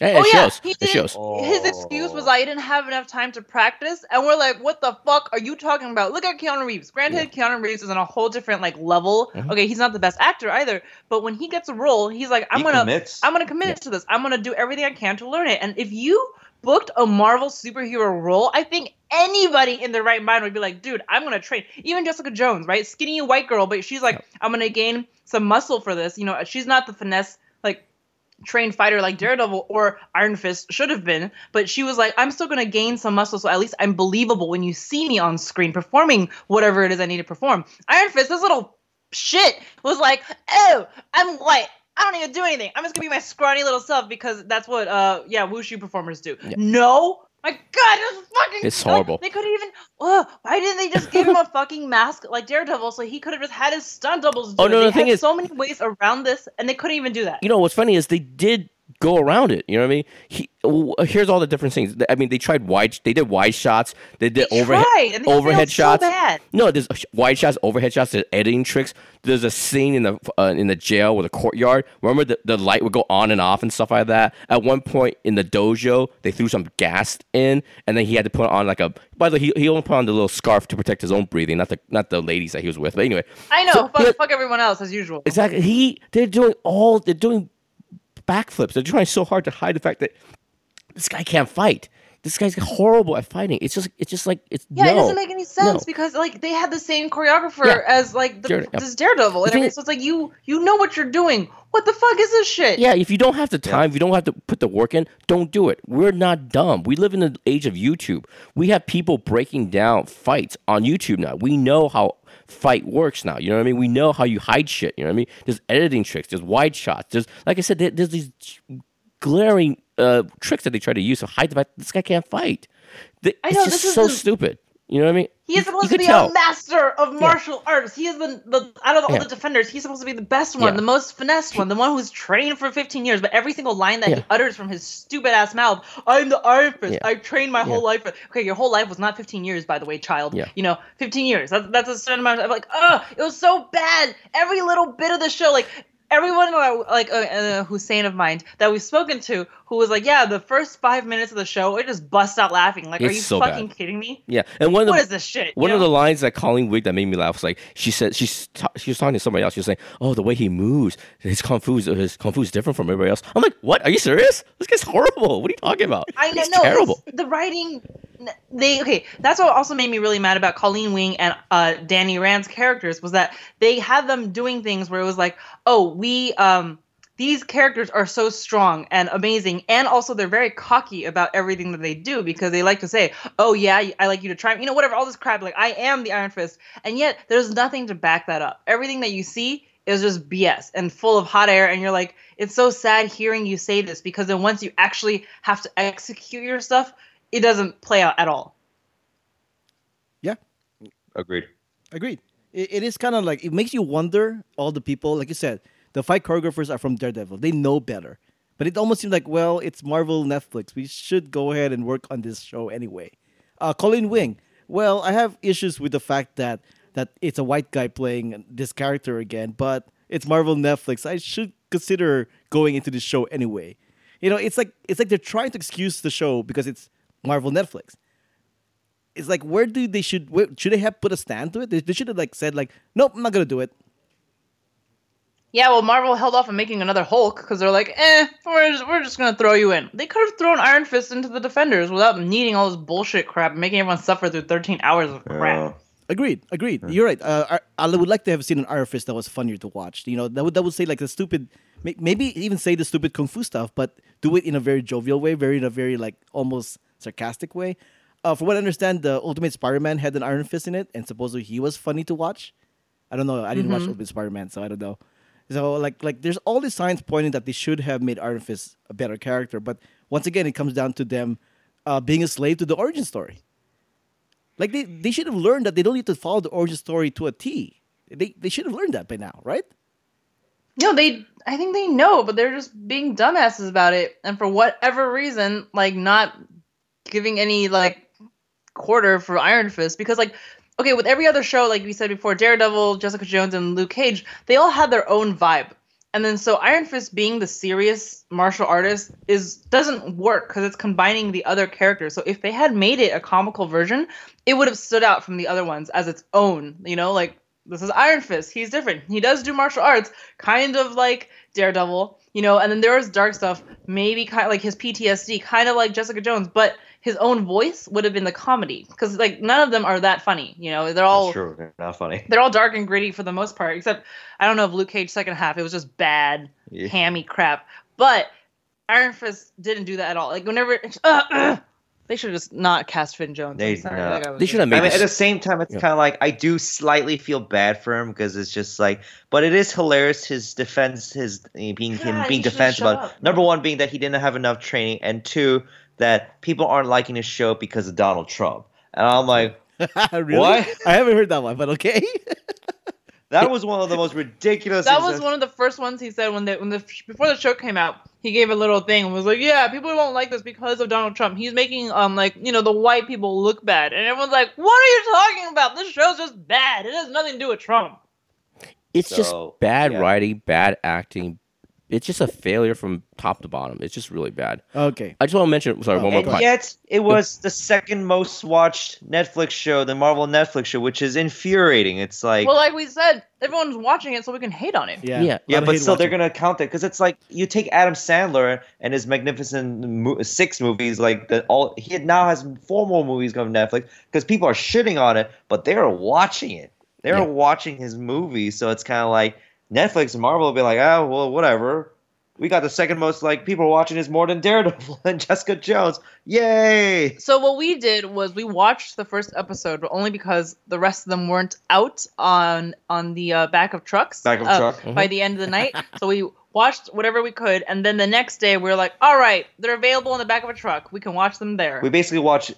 Hey, oh it yeah, shows. he It shows. His excuse was I didn't have enough time to practice, and we're like, "What the fuck are you talking about?" Look at Keanu Reeves. Granted, Keanu Reeves is on a whole different like level. Mhm. Okay, he's not the best actor either, but when he gets a role, he's like, "I'm He gonna, commits. I'm gonna commit to this. I'm gonna do everything I can to learn it." And if you booked a Marvel superhero role, I think anybody in their right mind would be like, "Dude, I'm gonna train." Even Jessica Jones, right? Skinny white girl, but she's like, "I'm gonna gain some muscle for this." You know, she's not the finesse like trained fighter like Daredevil or Iron Fist should have been, but she was like, I'm still gonna gain some muscle, so at least I'm believable when you see me on screen performing whatever it is I need to perform. Iron Fist, this little shit, was like, oh, I'm white. I don't need to do anything. I'm just gonna be my scrawny little self because that's what uh yeah wushu performers do. Yeah. No. My God, this is fucking. It's like, horrible. they could even. Oh, why didn't they just give him a (laughs) fucking mask like Daredevil so he could have just had his stunt doubles do Oh, it? no, they the thing is- so many ways around this, and they couldn't even do that. you know what's funny is they did go around it. You know what I mean? He, here's all the different things. I mean, they tried wide. They did wide shots. They did They overhead tried, and they overhead so shots. bad. No, there's wide shots, overhead shots, there's editing tricks. There's a scene in the uh, in the jail with a courtyard. Remember the, the light would go on and off and stuff like that. At one point in the dojo, they threw some gas in, and then he had to put on like a. By the way, he, he only put on the little scarf to protect his own breathing, not the not the ladies that he was with. But anyway, I know. So, fuck, yeah. fuck everyone else as usual. Exactly. He they're doing all they're doing backflips. They're trying so hard to hide the fact that this guy can't fight. This guy's horrible at fighting. It's just it's just like it's Yeah, no. it doesn't make any sense No. because like they had the same choreographer Yeah. as like the, Dare- yeah. this Daredevil, and everything. so it's like you you know what you're doing. What the fuck is this shit? Yeah, if you don't have the time, if you don't have to put the work in, don't do it. We're not dumb. We live in the age of YouTube. We have people breaking down fights on YouTube now. We know how fight works now. You know what I mean? We know how you hide shit. You know what I mean? There's editing tricks. There's wide shots. There's like I said. There, there's these glaring uh, tricks that they try to use to hide the fact this guy can't fight. The- I it's just this is so stupid. You know what I mean? He is supposed to be tell. a master of martial arts. He is the, the out of all Yeah. the defenders, he's supposed to be the best one, Yeah. the most finessed one, the one who's trained for 15 years. But every single line that Yeah. he utters from his stupid ass mouth, I'm the Iron Fist. Yeah. I trained my whole life. Okay, your whole life was not 15 years, by the way, child. Yeah. You know, 15 years. That's that's a certain amount. Of, like, oh, it was so bad. Every little bit of the show, like. Everyone uh, like uh, uh, Hussein of mine that we've spoken to, who was like, "Yeah, the first five minutes of the show, it just bust out laughing. Like, are you so fucking bad. kidding me? Yeah, and one of the What is this shit?" One you of know? the lines that Colleen Wing that made me laugh was like she said she's ta- she was talking to somebody else. She was saying, "Oh, the way he moves, his kung fu, his kung fu is different from everybody else." I'm like, "What? Are you serious? This guy's horrible. What are you talking about? I know, terrible." The writing, they okay. That's what also made me really mad about Colleen Wing and uh, Danny Rand's characters was that they had them doing things where it was like, oh, we um these characters are so strong and amazing, and also they're very cocky about everything that they do because they like to say, oh yeah, I like you to try, you know, whatever, all this crap. Like I am the Iron Fist, and yet there's nothing to back that up. Everything that you see is just BS and full of hot air. And you're like, it's so sad hearing you say this because then once you actually have to execute your stuff, it doesn't play out at all. Yeah. Agreed. Agreed. It, it is kind of like it makes you wonder. All the people, like you said, the fight choreographers are from Daredevil. They know better, but it almost seems like, well, it's Marvel Netflix. We should go ahead and work on this show anyway. Uh, Colleen Wing. Well, I have issues with the fact that that it's a white guy playing this character again, but it's Marvel Netflix. I should consider going into this show anyway. You know, it's like it's like they're trying to excuse the show because it's Marvel Netflix it's like where do they should where, should they have put a stand to it? They, they should have like said like, nope, I'm not gonna do it. Yeah, well, Marvel held off on making another Hulk because they're like, eh, we're just, we're just gonna throw you in. They could have thrown Iron Fist into the Defenders without needing all this bullshit crap, and making everyone suffer through 13 hours of crap. Uh, Agreed, agreed. You're right. Uh, I, I would like to have seen an Iron Fist that was funnier to watch. You know, that would that would say like the stupid, maybe even say the stupid kung fu stuff, but do it in a very jovial way, very in a very like almost sarcastic way. Uh, from what I understand, the Ultimate Spider-Man had an Iron Fist in it, and supposedly he was funny to watch. I don't know. I didn't watch Ultimate Spider-Man, so I don't know. So like like there's all these signs pointing that they should have made Iron Fist a better character, but once again, it comes down to them uh, being a slave to the origin story. Like they, they should have learned that they don't need to follow the origin story to a T. They they should have learned that by now, right? No, they. I think they know, but they're just being dumbasses about it, and for whatever reason, like not giving any like quarter for Iron Fist because like. Okay, with every other show, like we said before, Daredevil, Jessica Jones, and Luke Cage, they all had their own vibe. and then so Iron Fist being the serious martial artist is doesn't work because it's combining the other characters. So if they had made it a comical version, it would have stood out from the other ones as its own. You know, like this is Iron Fist. He's different. He does do martial arts, kind of like Daredevil. You know, and then there was dark stuff, maybe kind of like his PTSD, kind of like Jessica Jones, but his own voice would have been the comedy because like none of them are that funny. You know, they're all That's true. They're not funny. (laughs) they're all dark and gritty for the most part, except I don't know if Luke Cage second half it was just bad, Yeah. hammy crap. But Iron Fist didn't do that at all. Like whenever (clears throat) uh, uh, they should have just not cast Finn Jones. They- no. that guy was They should have made I mean, at the same time, it's Yeah. kind of like I do slightly feel bad for him because it's just like, but it is hilarious his defense, his being him being defensive. About up. number one being that he didn't have enough training, and two that people aren't liking his show because of Donald Trump. And I'm like, (laughs) really? What? I haven't heard that one, but okay. (laughs) that was one of the most ridiculous. That was one of the first ones he said when the when the before the show came out. He gave a little thing and was like, "Yeah, people won't like this because of Donald Trump. He's making um like you know the white people look bad." And everyone's like, "What are you talking about? This show's just bad. It has nothing to do with Trump." It's So, just bad yeah. writing, bad acting. It's just a failure from top to bottom. It's just really bad. okay. I just want to mention. Sorry, Oh, one more. And yet, it was the second most watched Netflix show, the Marvel Netflix show, which is infuriating. It's like, well, like we said, everyone's watching it so we can hate on it. Yeah. Yeah. Yeah, but hate still, they're gonna count it because it's like you take Adam Sandler and his magnificent mo- six movies, like the all he now has four more movies coming to Netflix because people are shitting on it, but they're watching it. They're Yeah. watching his movies, so it's kind of like Netflix and Marvel will be like, oh well, whatever. We got the second most like people watching is more than Daredevil (laughs) and Jessica Jones. Yay! So what we did was we watched the first episode, but only because the rest of them weren't out on on the uh, back of trucks. Back of uh, truck. by the end of the night. so we watched whatever we could, and then the next day we were like, "All right, they're available in the back of a truck. We can watch them there." We basically watched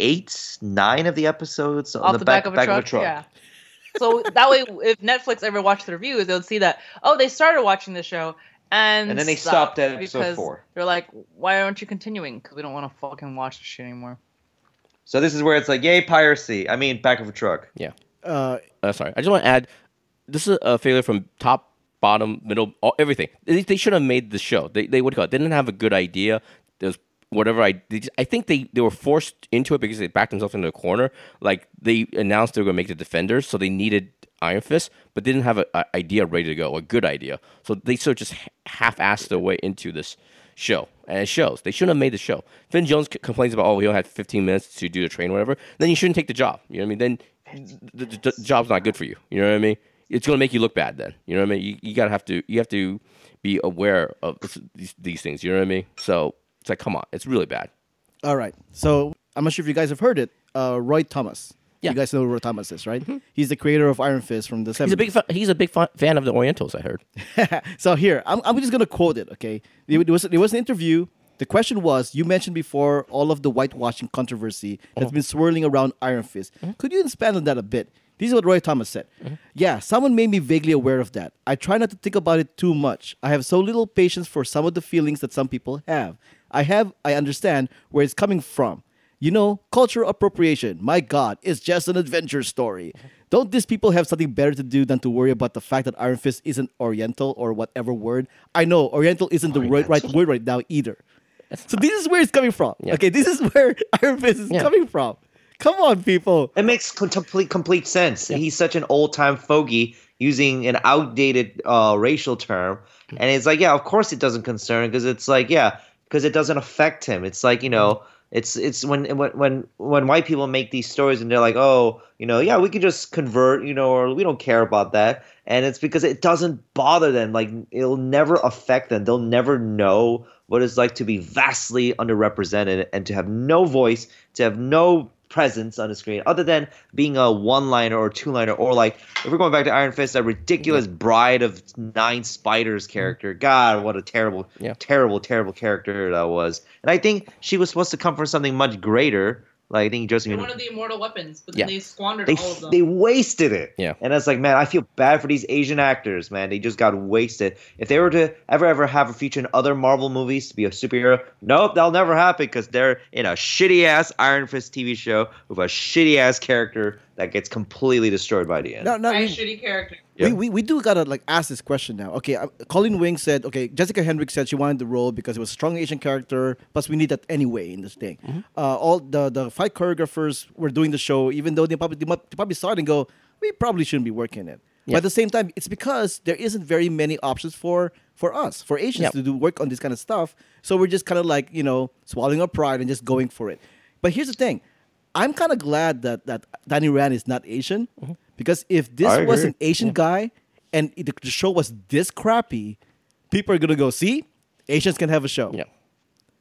eight, nine of the episodes on off the, back, of a truck. Yeah. So that way, if Netflix ever watched the reviews, they'll see that oh, they started watching the show and And then they stopped at episode because four. They're like, why aren't you continuing? Because we don't want to fucking watch this shit anymore. So this is where it's like, yay, piracy. I mean, back of a truck. Uh, Uh, sorry, I just want to add. This is a failure from top, bottom, middle, all, everything. They, they should have made the show. They they would call it. They didn't have a good idea. There's whatever I. I think they they were forced into it because they backed themselves into a corner. Like they announced they were going to make the Defenders, so they needed Iron Fist, but didn't have an idea ready to go, a good idea. So they sort of just half-assed their way into this show, and it shows. They shouldn't have made the show. Finn Jones c- complains about, oh, he only had 15 minutes to do the train, whatever. Then you shouldn't take the job. You know what I mean? Then the, the, the job's not good for you. You know what I mean? It's going to make you look bad. Then you know what I mean? You, you gotta have to you have to be aware of these these things. You know what I mean? So it's like, come on, it's really bad. all right. So I'm not sure if you guys have heard it. Uh, Roy Thomas. Yeah. You guys know who Roy Thomas is, right? Mm-hmm. He's the creator of Iron Fist from the 70s. He's a big fa- he's a big fa- fan of the Orientals. I heard. (laughs) so here, I'm, I'm just gonna quote it. Okay, there was there was an interview. The question was, you mentioned before all of the whitewashing controversy that's oh. been swirling around Iron Fist. Mm-hmm. Could you expand on that a bit? This is what Roy Thomas said. Mm-hmm. Yeah, someone made me vaguely aware of that. I try not to think about it too much. I have so little patience for some of the feelings that some people have. I have, I understand where it's coming from. You know, cultural appropriation, my God, it's just an adventure story. Don't these people have something better to do than to worry about the fact that Iron Fist isn't Oriental or whatever word? I know Oriental isn't the right, right word right now either. So this is where it's coming from. Yeah. Okay, this is where (laughs) Iron Fist is Yeah. coming from. Come on, people. It makes complete complete sense. He's such an old time fogey using an outdated uh, racial term, and it's like, yeah, of course it doesn't concern because it's like, yeah, because it doesn't affect him. It's like you know, mm-hmm. it's it's when when when when white people make these stories and they're like, oh, you know, yeah, we can just convert, you know, or we don't care about that, and it's because it doesn't bother them. Like it'll never affect them. They'll never know what it's like to be vastly underrepresented and to have no voice, to have no presence on the screen other than being a one liner or two liner or like if we're going back to Iron Fist, that ridiculous bride of nine spiders mm-hmm. character. God, what a terrible, Yeah. terrible, terrible character that was. And I think she was supposed to come from something much greater. Like I think They're Josephine one of the immortal weapons, but Yeah. then they squandered they all of them. they wasted it. Yeah. And it's like, man, I feel bad for these Asian actors, man. They just got wasted. If they were to ever ever have a feature in other Marvel movies to be a superhero, nope, that'll never happen because they're in a shitty ass Iron Fist TV show with a shitty ass character that gets completely destroyed by the end. No, no, My we, shitty character. Yeah. we, we, we do gotta like ask this question now. Okay, uh, Colleen Wing said, okay, Jessica Henwick said she wanted the role because it was a strong Asian character. Plus, we need that anyway in this thing. Mm-hmm. Uh, all the the fight choreographers were doing the show, even though they probably they, might- they probably saw it and go, we probably shouldn't be working it. But at the same time, it's because there isn't very many options for for us, for Asians Yeah. to do work on this kind of stuff. So we're just kind of like you know swallowing our pride and just going for it. But here's the thing, I'm kind of glad that that Danny Rand is not Asian Mm-hmm. because if this I was agree. an Asian guy and it- the show was this crappy, people are gonna go see Asians can have a show. Yeah.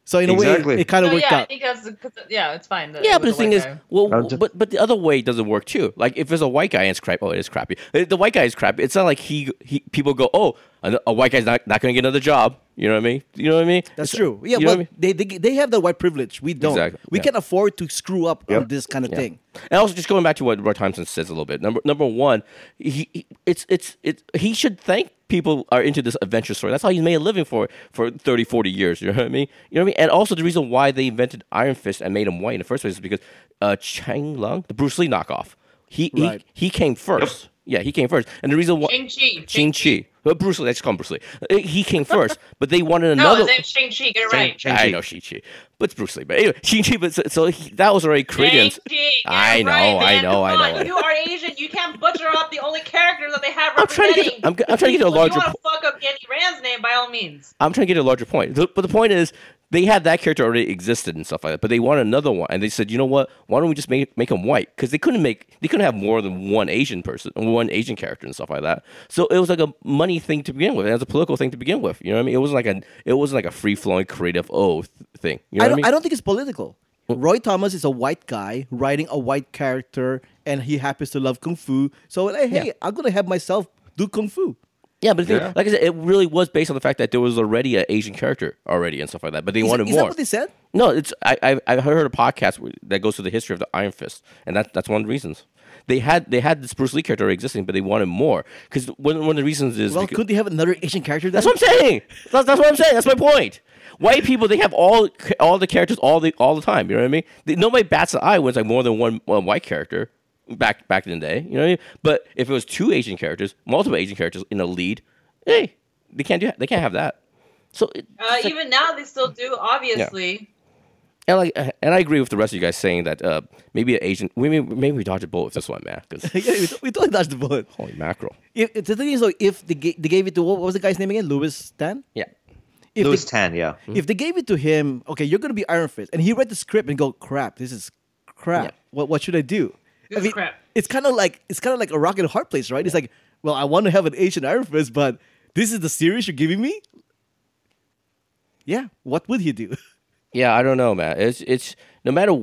So in a way, it kind of So, worked yeah, out. because yeah, it's fine. that Yeah, but the was thing is, guy. well, but but the other way doesn't work too. Like if there's a white guy and it's crap, oh, it is crappy. The white guy is crappy. It's not like he, he people go, oh, a, a white guy's not, not going to get another job. You know what I mean? You know what I mean? That's It's- true. Yeah, you know but I mean? they, they they have the white privilege. We don't. Exactly, We yeah. can afford to screw up on this kind of Yeah. thing. And also, just going back to what Roy Thompson says a little bit. Number number one, he, he it's it's it. He should thank people are into this adventure story. That's how he's made a living for for 30, 40 years. You know what I mean? You know what I mean? And also, the reason why they invented Iron Fist and made him white in the first place is because uh, Chang Lung, the Bruce Lee knockoff, he Right. he, he came first. Yeah, he came first. And the reason why Shang-Chi. Shang Chi, well, Bruce Lee, let's call him Bruce Lee. Uh, He came first, (laughs) but they wanted another. his name's Shang-Chi. Get it right. Shang-Chi. I know Shang Chi, but it's Bruce Lee. But anyway, Shang Chi. But so, so he, that was already created. in- Shang-Chi. Get I know, right, I know, I know. You are Asian. You can't butcher up the only character that they have I'm trying to get. I'm, I'm trying to get to a If larger. You want to fuck up Danny Rand's name by all means. I'm trying to get a larger point. The- But the point is, they had that character already existed and stuff like that. But they wanted another one, and they said, you know what? Why don't we just make make him white? Because they couldn't make they couldn't have more than one Asian person, one Asian character and stuff like that. So it was like a money thing to begin with. And it was a political thing to begin with. You know what I mean? It wasn't like a it wasn't like a free flowing creative oh th- thing. You know I what I don't, mean? I don't think it's political. Roy Thomas is a white guy writing a white character, and he happens to love kung fu. So like, hey, Yeah. I'm gonna have myself do kung fu. Yeah, but the thing- Yeah. like I said, it really was based on the fact that there was already an Asian character already and stuff like that. But they wanted is more. that what they said? No, it's I I I heard a podcast that goes through the history of the Iron Fist, and that that's one of the reasons. They had they had this Bruce Lee character existing, but they wanted more because one, one of the reasons is Well, because- could they have another Asian character? that's what I'm saying. That's, that's what I'm saying. That's my point. White people they have all all the characters all the all the time. You know what I mean? They, nobody bats an eye when it's like more than one, one white character back back in the day. You know what I mean? But if it was two Asian characters, multiple Asian characters in a lead, hey, they can't do they can't have that. So it, Uh, like- even now, they still do, obviously. Yeah. And like, and I agree with the rest of you guys saying that uh, maybe an Asian, maybe maybe we dodged a bullet with this one, man. Because (laughs) yeah, we, we totally dodged the bullet. holy mackerel, If, if the thing is, though, if they, ga- they gave it to what was the guy's name again? Lewis Tan. yeah, If Lewis they, Tan, yeah. if they gave it to him, okay, you're gonna be Iron Fist, and he read the script and go, crap, this is crap. Yeah. What what should I do? This I mean, crap. It's kind of like it's kind of like a rock and a hard place, right? It's like, well, I want to have an Asian Iron Fist, but this is the series you're giving me. Yeah, what would he do? (laughs) yeah. I don't know, man. It's it's no matter.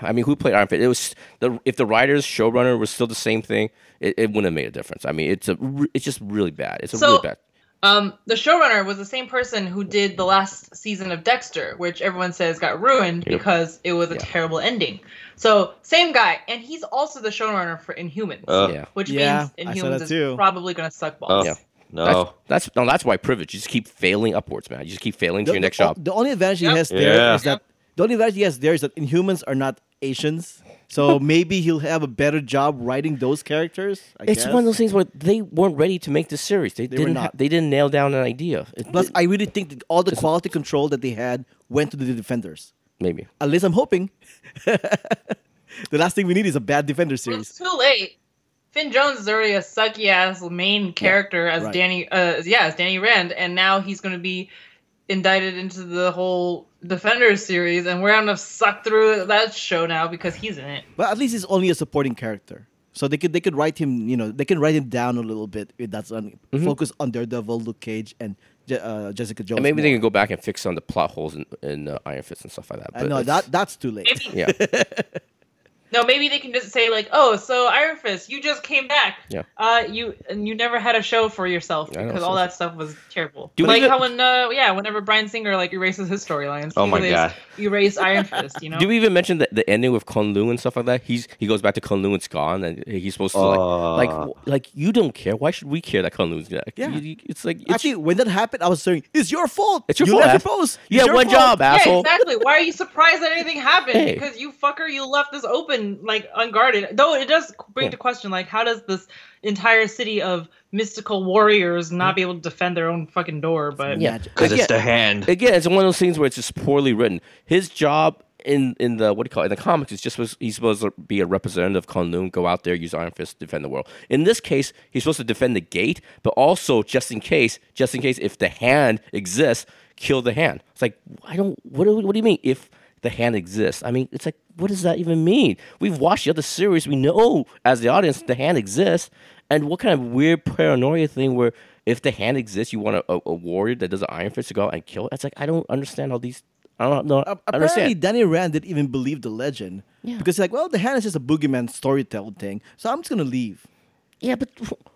I mean, who played Iron Fist? It was the if the writers showrunner was still the same thing, it, it wouldn't have made a difference. I mean, it's a it's just really bad. It's a So- really bad. Um, the showrunner was the same person who did the last season of Dexter, which everyone says got ruined Yep. because it was a Yeah. terrible ending. So same guy, and he's also the showrunner for Inhumans, Uh, yeah, which Yeah, means Inhumans that is too. probably gonna suck Oh, balls. Yeah. no. That's that's no, that's why privilege. You just keep failing upwards, man. You just keep failing to The, your next the, job. the only advantage he Yep. has there is Yeah. that the only advantage he has there is that Inhumans are not Asians, so (laughs) maybe he'll have a better job writing those characters. I It's guess. one of those things where they weren't ready to make this series. They, They were didn't. not. ha- they didn't nail down an idea. It- Plus, I really think that all the quality control that they had went to the defenders. maybe. At least I'm hoping. (laughs) the last thing we need is a bad defender Well, series. It's too late. Finn Jones is already a sucky ass main character as right. Danny, uh, yeah, as Danny Rand, and now he's going to be indicted into the whole Defenders series, and we're gonna suck through that show now because he's in it. Well, at least he's only a supporting character. So they could they could write him, you know, they can write him down a little bit. If that's on focus on Daredevil, Luke Cage, and Je- uh, Jessica Jones. And maybe they can go back and fix some of the plot holes in, in uh, Iron Fist and stuff like that. I But know it's- that that's too late. Maybe Yeah, (laughs) no, maybe they can just say like, "Oh, so Iron Fist, you just came back. Yeah. Uh, you and you never had a show for yourself I know, because so- all that stuff was terrible. Do we like even- how when uh, yeah, whenever Bryan Singer like erases his storylines, Oh my God. erased Iron Fist. You know. (laughs) Do we even mention the, the ending with Kunlun and stuff like that? He's he goes back to Kunlun and it's gone, and he's supposed to like Uh. like w- like you don't care. Why should we care that Kunlun's back? Yeah. You- you- it's like it's, Actually, when that happened, I was saying, "It's your fault. it's your you fault. left ass- your post. You It's had one fault." job, Yeah, asshole. exactly. Why are you surprised that anything happened? Hey. Because you fucker, you left this open even like unguarded. Though it does bring Yeah. to question like how does this entire city of mystical warriors not be able to defend their own fucking door? But Yeah. Because it's the hand. again, it's one of those things where it's just poorly written. His job in in the what do you call it in the comics is just supposed, he's supposed to be a representative of Kunlun, go out there, use Iron Fist, defend the world. In this case, he's supposed to defend the gate, but also just in case, just in case if the hand exists, kill the hand. It's like I don't. What do, what do you mean if the hand exists? I mean, it's like what does that even mean? We've watched the other series. We know as the audience the hand exists, and what kind of weird paranoia thing where if the hand exists, you want a, a, a warrior that does an Iron Fist to go out and kill it? It's like I don't understand all these. I don't know. A- Apparently, understand. Danny Rand didn't even believe the legend. Yeah. Because he's like, well, the hand is just a boogeyman storytelling thing, so I'm just gonna leave. Yeah, but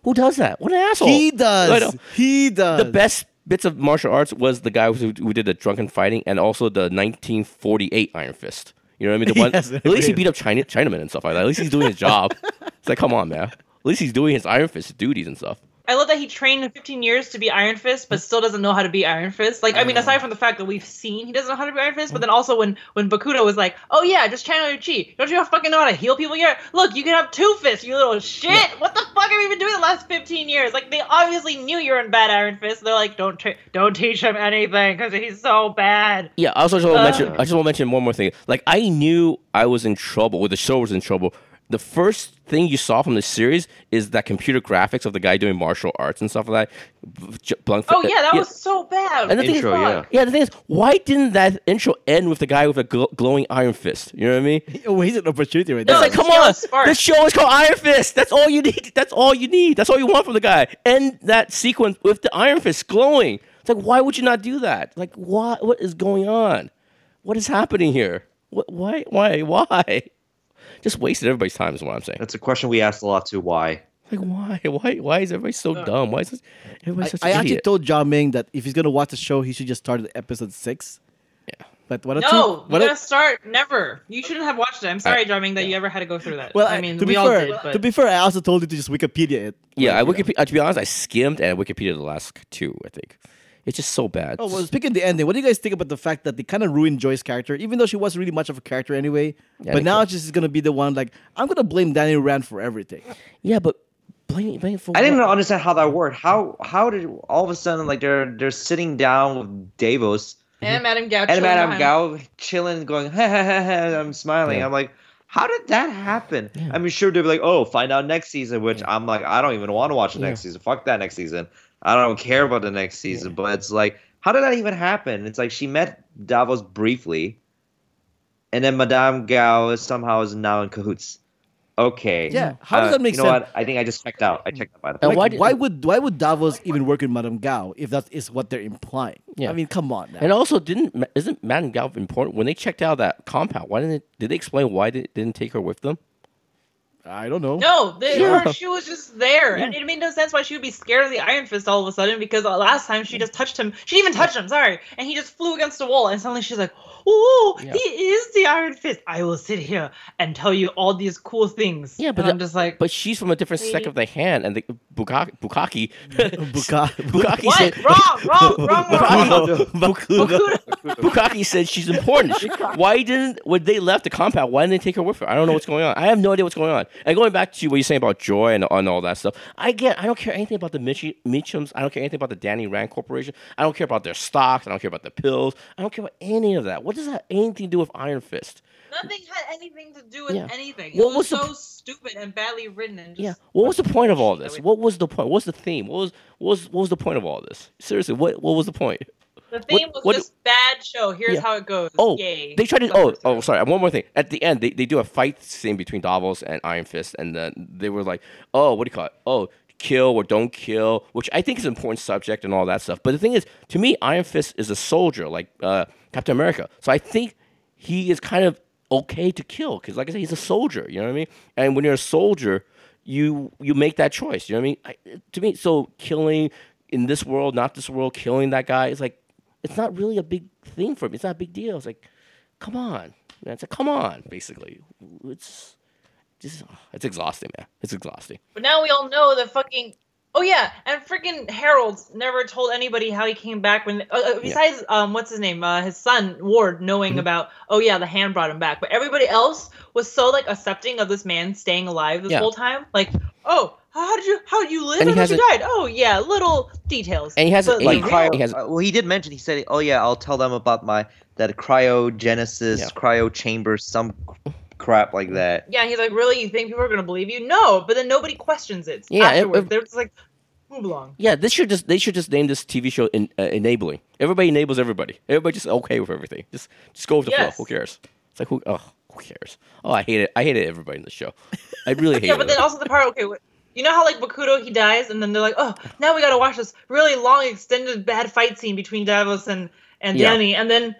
who does that? What an asshole! He does. Uh, he does. The best bits of martial arts was the guy who, who did the drunken fighting and also the 1948 Iron Fist. You know what I mean? The (laughs) one, Yes, at least he beat up China, Chinamen and stuff like that. At least he's doing his job. (laughs) it's like, come on, man. At least he's doing his Iron Fist duties and stuff. I love that he trained in 15 years to be Iron Fist, but still doesn't know how to be Iron Fist. Like, I mean, aside from the fact that we've seen he doesn't know how to be Iron Fist, but then also when when Bakuto was like, "Oh yeah, just channel your chi. Don't you fucking know how to heal people yet? Look, you can have two fists, you little shit. What the fuck have you been doing the last 15 years? Like, they obviously knew you're in bad Iron Fist. They're like, don't tra- don't teach him anything because he's so bad. Yeah, I also just want to Uh. mention. I just want to mention one more thing. Like I knew I was in trouble, or the show was in trouble. The first thing you saw from the series is that computer graphics of the guy doing martial arts and stuff like that. J- Blank- Oh yeah, that was so bad. And the thing is- yeah. Yeah, the thing is, why didn't that intro end with the guy with a gl- glowing iron fist? You know what I mean? (laughs) He wasted an opportunity right No, there. It's like, come on, spark. this show is called Iron Fist. That's all you need. That's all you need. That's all you want from the guy. And that sequence with the Iron Fist glowing. It's like, why would you not do that? Like, why? What is going on? What is happening here? What? Why? Why? Why? Just wasted everybody's time. Is what I'm saying. That's a question we asked a lot too. Why? Like, why? (laughs) Why? Why is everybody so dumb? Why is this, everybody I, such I an actually idiot? told Jiaming that if he's gonna watch the show, he should just start at episode six. Yeah. But what a No, two, what a- gotta start. Never. You shouldn't have watched it. I'm sorry, Jiaming, that you ever had to go through that. well, I mean, to we be all fair, did, but to be fair, I also told you to just Wikipedia it. Yeah, I Like, you know. Wikipedia. Uh, to be honest, I skimmed and I Wikipedia the last two. I think it's just so bad. Oh well, speaking of the ending, what do you guys think about the fact that they kind of ruined Joy's character, even though she wasn't really much of a character anyway? Yeah, but now could. she's gonna be the one like I'm gonna blame Danny Rand for everything. yeah, but blame blame for. I didn't even understand how that worked. How how did all of a sudden like they're they're sitting down with Davos and mm-hmm. Madame Gao. and Madame behind- Gao chilling, going, ha ha ha ha. I'm smiling. Yeah. I'm like, how did that happen? Yeah. I mean, sure they'd be like, oh, find out next season. Which I'm like, I don't even want to watch the Yeah. next season. Fuck that next season. I don't care about the next season. But it's like, how did that even happen? It's like she met Davos briefly, and then Madame Gao is somehow is now in cahoots. Okay. Yeah, how does uh, that make you know sense? What? I think I just checked out. I checked out by the way. Like, why why, would why would Davos even work with Madame Gao if that is what they're implying? Yeah. I mean, come on now. And also, didn't isn't Madame Gao important when they checked out that compound? Why didn't they, did they explain why they didn't take her with them? I don't know. No, the, Yeah. her, she was just there, and it made no sense why she would be scared of the Iron Fist all of a sudden. Because last time she just touched him, she didn't even touched him. Sorry, and he just flew against the wall, and suddenly she's like, "Oh, Yeah. he is the Iron Fist. I will sit here and tell you all these cool things." Yeah, but and I'm the- just like, But she's from a different sect of the hand, and the Bukaki (laughs) (laughs) Bukaki, Bukaki said wrong, wrong, wrong, wrong." Bakuto. Bukaki said she's important. She- why didn't when they left the compound? Why didn't they take her with her? I don't know what's going on. I have no idea what's going on. And going back to what you're saying about Joy and, and all that stuff, I get. I don't care anything about the Mitchie, Meachams. I don't care anything about the Danny Rand Corporation. I don't care about their stocks. I don't care about the pills. I don't care about any of that. What does that have anything to do with Iron Fist? Nothing had anything to do with Yeah. anything. What it was was, so stupid and badly written. And just Yeah. What was the point of all this? What was the point? What's the theme? What was what was what was the point of all this? Seriously, what what was the point? The theme was what- just bad show. Here's Yeah. how it goes. Oh, Yay. they tried to. Oh, oh, sorry. One more thing. At the end, they, they do a fight scene between Davos and Iron Fist, and then they were like, "Oh, what do you call it? Oh, kill or don't kill," which I think is an important subject and all that stuff. But the thing is, to me, Iron Fist is a soldier, like uh, Captain America. So I think he is kind of okay to kill because, like I said, he's a soldier. You know what I mean? And when you're a soldier, you you make that choice. You know what I mean? I, to me, so killing in this world, not this world, killing that guy is like it's not really a big thing for me. It's not a big deal. It's like, come on, man. It's like, come on, basically. It's just, it's exhausting, man. It's exhausting. But now we all know the fucking Oh yeah, and freaking Harold never told anybody how he came back when. Uh, uh, besides, um, what's his name? Uh, his son Ward knowing Mm-hmm. about. Oh yeah, the hand brought him back. But everybody else was so like accepting of this man staying alive this Yeah. whole time. Like, oh, how did you how did you live? And And he you hasn't- died. Oh yeah, little details. And he hasn't But, Like, like like, cryo. he has- uh, well, he did mention. He said, "Oh yeah, I'll tell them about my that cryogenesis, Yeah. cryo chamber, some crap like that." yeah, he's like, really? You think people are gonna believe you? No, but then nobody questions it. Yeah, afterwards. it- they're just like, move along. Yeah, this should just they should just name this TV show in, uh, enabling. Everybody enables everybody. Everybody just okay with everything. Just just go with the Yes. flow. Who cares? It's like who oh who cares? Oh, I hate it. I hated everybody in the show. I really hate (laughs) Yeah, but it. then also the part, okay, wait, you know how like Bakuto he dies, and then they're like, oh, now we gotta watch this really long, extended bad fight scene between Davos and and Yeah. Danny, and then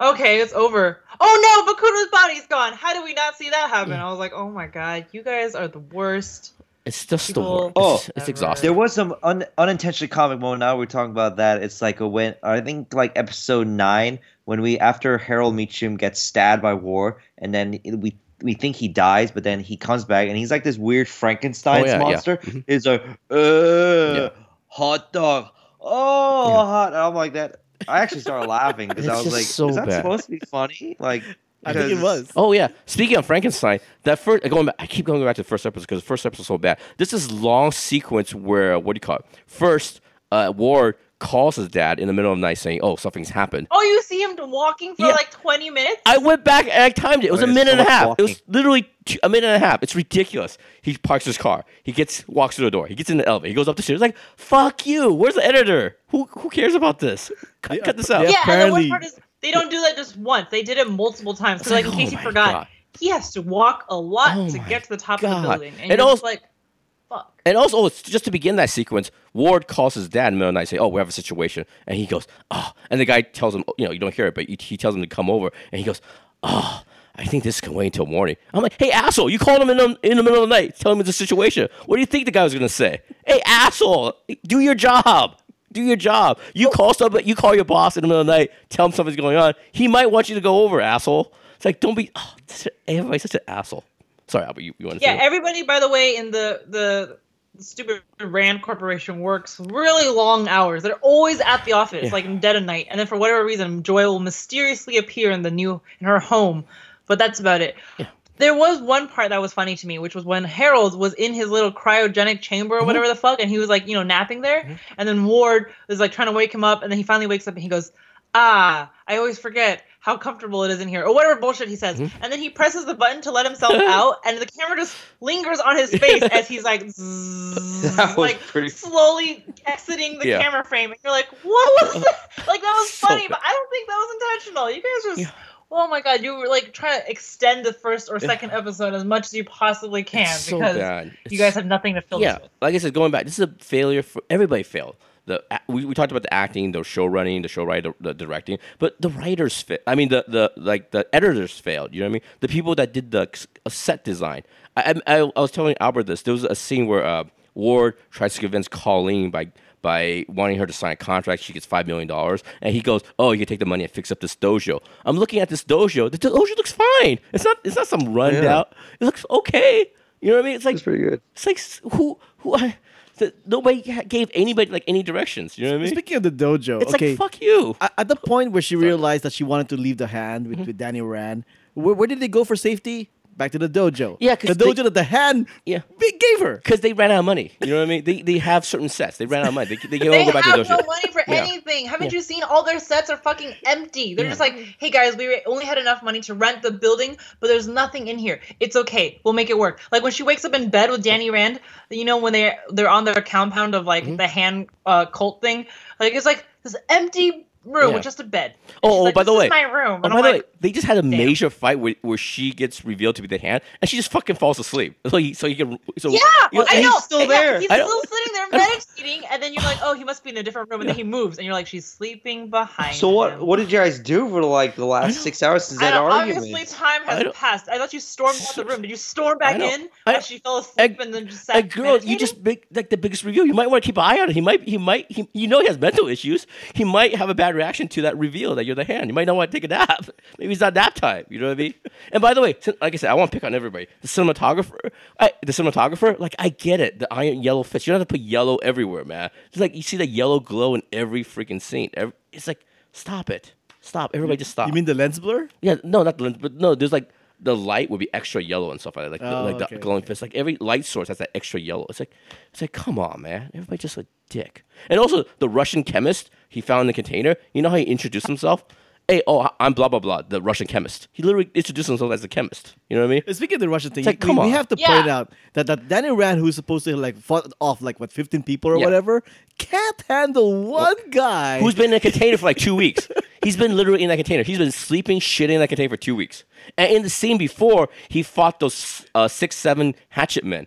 okay, it's over. Oh no, Bakuto's body's gone. How did we not see that happen? I was like, oh my god, you guys are the worst. It's just the worst. Oh, it's, it's exhausting. There was some un- unintentional comic moment. Now we're talking about that. It's like a when I think like episode nine when we after Harold Meacham gets stabbed by Ward, and then we we think he dies, but then he comes back and he's like this weird Frankenstein Oh, yeah, yeah. monster. Mhm. He's like, uh, Yeah. hot dog, oh, Yeah. hot. And I'm like that. I actually started laughing because I was like, so is that bad. supposed to be funny? Like, I think it was. Oh yeah. Speaking of Frankenstein, that first going back, I keep going back to the first episode because the first episode is so bad. This is long sequence where what do you call it? First, uh, Ward calls his dad in the middle of the night saying, "Oh, something's happened." Oh, you see him walking for Yeah. like twenty minutes. I went back and I timed it. It was a minute and a much half. It was literally two, a minute and a half. It's ridiculous. He parks his car. He gets walks through the door. He gets in the elevator. He goes up the stairs. Like, fuck you. Where's the editor? Who who cares about this? Cut, Yeah, cut this out. yeah. yeah, and the apparently- worst part is they don't do that just once. They did it multiple times. So like, like, in case oh you forgot, God. he has to walk a lot Oh to get to the top of the building, and, And you're also- like, fuck. And also, it's just to begin that sequence, Ward calls his dad in the middle of the night, say, "Oh, we have a situation," and he goes, "Oh," and the guy tells him, you know, you don't hear it, but he, tells him to come over, and he goes, "Oh." I think this can wait until morning. I'm like, hey, asshole, you called him in the, in the middle of the night, tell him it's a situation. What do you think the guy was gonna say? Hey, asshole, do your job. Do your job. You call somebody, you call your boss in the middle of the night, tell him something's going on. He might want you to go over, asshole. It's like, don't be. Oh, everybody's such an asshole. Sorry, Albert, you, you want to Yeah, say? that? everybody, by the way, in the the stupid Rand Corporation works really long hours. They're always at the office, Yeah. like in dead of night, and then for whatever reason, Joy will mysteriously appear in the new in her home. But that's about it. Yeah. There was one part that was funny to me, which was when Harold was in his little cryogenic chamber or Mm-hmm. whatever the fuck, and he was like, you know, napping there, and then Ward was like trying to wake him up, and then he finally wakes up and he goes, "Ah, I always forget." How comfortable it is in here, or whatever bullshit he says, Mm-hmm. and then he presses the button to let himself (laughs) out, and the camera just lingers on his face (laughs) as he's like, zzz, like pretty- slowly exiting the Yeah. camera frame, and you're like, "What was that?" (laughs) Like that was So funny, bad. but I don't think that was intentional. You guys just, Yeah. oh my god, you were like trying to extend the first or second episode as much as you possibly can so because bad. you guys have nothing to fill yeah, this with. like I said, going back, this is a failure for everybody. Failed. The we, we talked about the acting, the show running, the show writer, the directing, but the writers failed. I mean, the the like the editors failed. You know what I mean? The people that did the set design. I, I, I was telling Albert this. There was a scene where uh, Ward tries to convince Colleen by by wanting her to sign a contract. She gets five million dollars, and he goes, "Oh, you can take the money and fix up this dojo." I'm looking at this dojo. The dojo looks fine. It's not. It's not some rundown. It looks okay. You know what I mean? It's like it's pretty good. it's like who who I, the, nobody gave anybody like any directions. You know what I mean? Speaking of the dojo, it's okay. like fuck you. at, the point where she realized that she wanted to leave the hand with, mm-hmm. with Danny Rand, where, where did they go for safety? Back to the dojo. Yeah, 'cause the dojo they- that the hand Yeah. b- gave her. Because they ran out of money. You know what I mean? They, they have certain sets. They ran out of money. They, they can They only go back to the have no money for Yeah. anything. Haven't Yeah. you seen all their sets are fucking empty? They're Yeah. just like, hey guys, we only had enough money to rent the building, but there's nothing in here. It's okay. We'll make it work. Like when she wakes up in bed with Danny Rand, you know, when they they're on their compound of like Mm-hmm. the hand uh, cult thing, like it's like this empty room Yeah. with just a bed. And Oh, oh, like, by the "This way- my room. Oh, by I'm the like, way, they just had a major fight where, where she gets revealed to be the hand, and she just fucking falls asleep. (laughs) So he, so he can, so Yeah, you know, I know. he's- still Yeah, there. He's still sitting there (laughs) meditating, and then you're like, oh, he must be in a different room, and then he moves, and you're like, she's sleeping behind. So what? him. What did you guys do for like the last six hours since I that don't, argument? obviously, time has don't- passed. I thought you stormed out the room. Did you storm back in? I- When she fell asleep a- and then just sat a girl, you just make like the biggest review. You might want to keep an eye on it. He might, he might, he, you know, he has mental issues. He might have a bad reaction to that reveal that you're the hand. You might not want to take a nap. (laughs) Maybe it's not nap time. You know what I mean? And by the way, like I said, I want to pick on everybody. The cinematographer, I, the cinematographer, like I get it. The iron yellow fist. You don't have to put yellow everywhere, man. It's like you see the yellow glow in every freaking scene. Every, it's like stop it, stop. Everybody just stop. You mean the lens blur? Yeah, no, not the lens, but no, there's like the light would be extra yellow and stuff like that, like the, Oh, like the okay, glowing fist. Like every light source has that extra yellow. It's like it's like come on, man, everybody just a dick. And also the Russian chemist he found in the container. You know how he introduced himself? Hey, oh, I'm blah blah blah, the Russian chemist. He literally introduced himself as a chemist. You know what I mean? Speaking of the Russian thing, like, we, come we on. have to Yeah. point out that, that Daniel Rand, who's supposed to like fought off like what 15 people or Yeah. whatever, can't handle one guy. Who's been in a container for like two weeks? He's been literally in that container. He's been sleeping, shitting in that container for two weeks. And in the scene before, he fought those uh, six, seven hatchet men.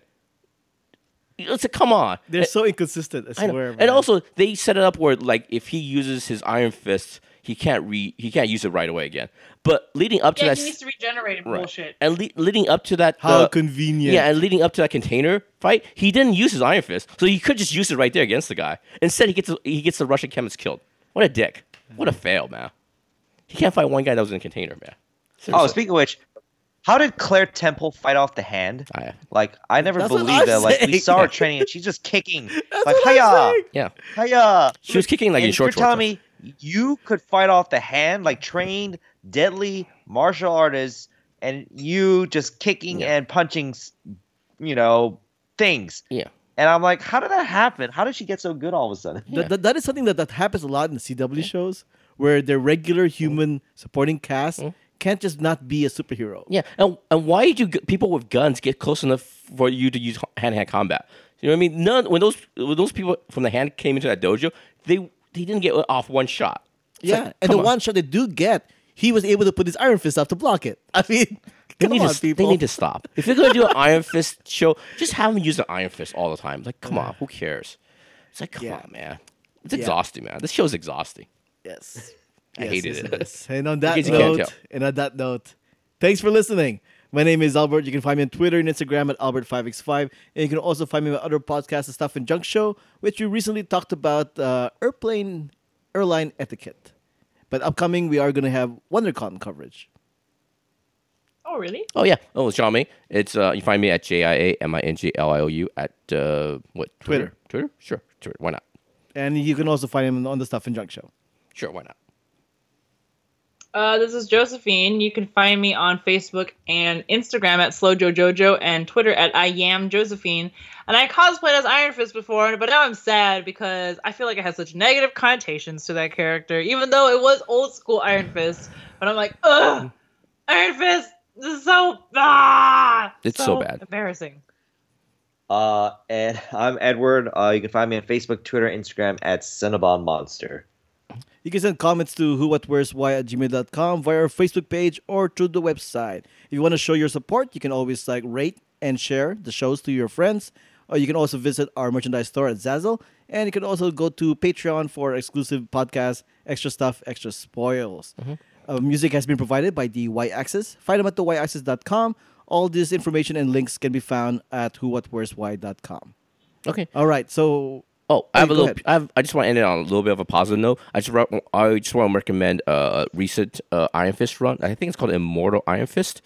It's like, come on. They're so inconsistent. I I know. And also, they set it up where like if he uses his iron fist, he can't re he can't use it right away again. But leading up to Yeah, that, he needs to regenerate and right. bullshit. and le- leading up to that, how uh, convenient. yeah, and leading up to that container fight, he didn't use his iron fist, so he could just use it right there against the guy. Instead, he gets he gets the Russian chemist killed. What a dick! What a fail, man. He can't fight one guy that was in a container, man. Oh, speaking of which, how did Claire Temple fight off the hand? I- Like I never That's believed that. Like we saw her training and she's just kicking. (laughs) That's like what I'm hiya, yeah, hiya. she was kicking like and in short you're telling shorts. me you could fight off the hand like trained deadly martial artists and you just kicking Yeah. and punching you know things Yeah. and i'm like how did that happen how did she get so good all of a sudden Th- th- that is something that, that happens a lot in the CW shows where their regular human supporting cast mm-hmm. can't just not be a superhero. Yeah, and and why do people with guns get close enough for you to use hand to hand combat? You know what I mean? None when those when those people from the hand came into that dojo, they they didn't get off one shot. It's Yeah, like, and the on. one shot they do get, he was able to put his iron fist up to block it. (laughs) I mean, they come need, on, to, people. they need to stop. If you're gonna do an Iron Fist show, just have them use an Iron Fist all the time. Like, come on, who cares? It's like, come Yeah. on, man. It's exhausting, man. This show's exhausting. Yes. I Yes, hated yes, it. is. And on that case you can't note, and on that note, thanks for listening. My name is Albert. You can find me on Twitter and Instagram at Albert5x5. And you can also find me on other podcasts and stuff in Junk Show, which we recently talked about uh, airplane airline etiquette. But upcoming, we are going to have WonderCon coverage. Oh, really? Oh yeah. Oh, it's Jiaming. It's uh, you find me at J I A M I N G L I O U at uh, what Twitter. Twitter. Sure. Twitter. Why not? And you can also find him on the stuff in Junk Show. Sure. Why not? Uh, this is Josephine. You can find me on Facebook and Instagram at SlowJoJojo and Twitter at I am Josephine. And I cosplayed as Iron Fist before, but now I'm sad because I feel like it has such negative connotations to that character, even though it was old school Iron Fist. But I'm like, ugh, Iron Fist. This is so ah, It's so bad. embarrassing. uh and (laughs) i'm edward uh you can find me on facebook twitter instagram at cinnabon monster You can send comments to who, what, where's, why at gmail.com via our Facebook page or through the website. If you want to show your support, you can always like rate and share the shows to your friends. Or you can also visit our merchandise store at Zazzle. And you can also go to Patreon for exclusive podcasts, extra stuff, extra spoils. Uh, music has been provided by the Y Axis. Find them at the yaxis.com. All this information and links can be found at whowhatwhereswhy.com. Okay. All right, so Oh, I Oh, have go a little. I, have, I just want to end it on a little bit of a positive note. I just I just want to recommend uh, a recent uh, Iron Fist run. I think it's called Immortal Iron Fist.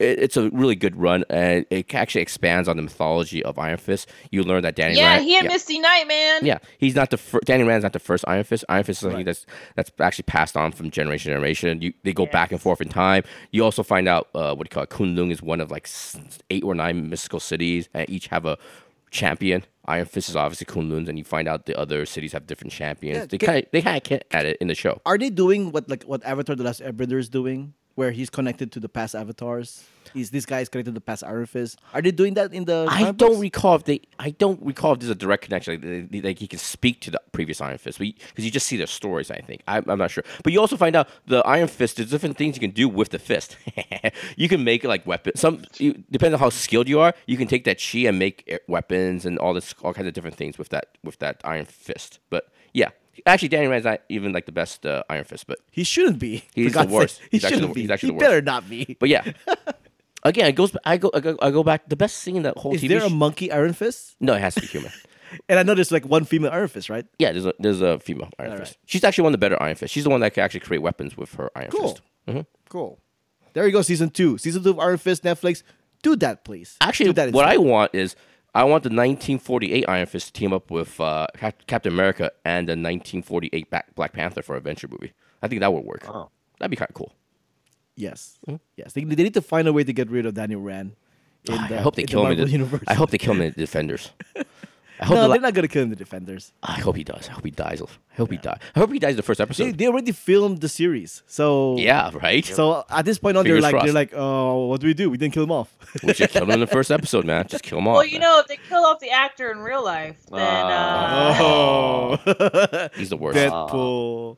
It, it's a really good run, and it actually expands on the mythology of Iron Fist. You learn that Danny Yeah, Rand, he and yeah, Misty Knight, man. yeah, he's not the first. Danny Rand's not the first Iron Fist. Iron Fist is something that's that's actually passed on from generation to generation. You, they go back and forth in time. You also find out uh, what do you call it? Kunlun is one of like eight or nine mystical cities, and each have a champion. Iron Fist is obviously Kunlun's, and you find out the other cities have different champions. Yeah, they kind of they get at it in the show. are they doing what like what Avatar: The Last Airbender is doing, where he's connected to the past avatars? He's this guy is connected to the past Iron Fist. Are they doing that in the? I don't books? recall if they. I don't recall if there's a direct connection. Like, they- like he can speak to the previous Iron Fist, because you just see their stories. I think I, I'm not sure, but you also find out the Iron Fist. There's different things you can do with the fist. (laughs) you can make like weapons. Some you, depending on how skilled you are, you can take that chi and make eh, weapons and all this all kinds of different things with that with that Iron Fist. But yeah, actually, Danny Rand's not even like the best uh, Iron Fist, but He shouldn't be. for He's the God's sake. worst. He He's actually shouldn't the- be. he's actually he the worst. better not be. but yeah. (laughs) Again, it goes. I go. I go. I go back. The best scene in that whole Is TV. there a sh- monkey Iron Fist? no, it has to be human. (laughs) And I know there's like one female Iron Fist, right? Yeah, there's a there's a female Iron Fist. She's actually one of the better Iron Fist. She's the one that can actually create weapons with her Iron Cool. Fist. Mhm. Cool. There you go, season two. Season two of Iron Fist, Netflix. Do that, please. Actually, Do that what I want is I want the 1948 Iron Fist to team up with uh, Cap- Captain America and the 1948 Black, Black Panther for an adventure movie. I think that would work. Oh. That'd be kind of cool. Yes. Yes. They, they need to find a way to get rid of Daniel Rand. in I hope they in the kill him. In the. (laughs) I hope they kill him in the Defenders. (laughs) I hope. No, the la- they're not gonna kill him. The Defenders. I hope he does. I hope he dies. I hope he dies. I hope he dies in the first episode. they already filmed the series, so yeah, right. So at this point on, they're like, crossed. they're like, oh, what do we do? We didn't kill him off. we should kill him in the first episode, man. Just kill him off. Well, you man. know, if they kill off the actor in real life, then ah. uh, oh, he's the worst. Deadpool.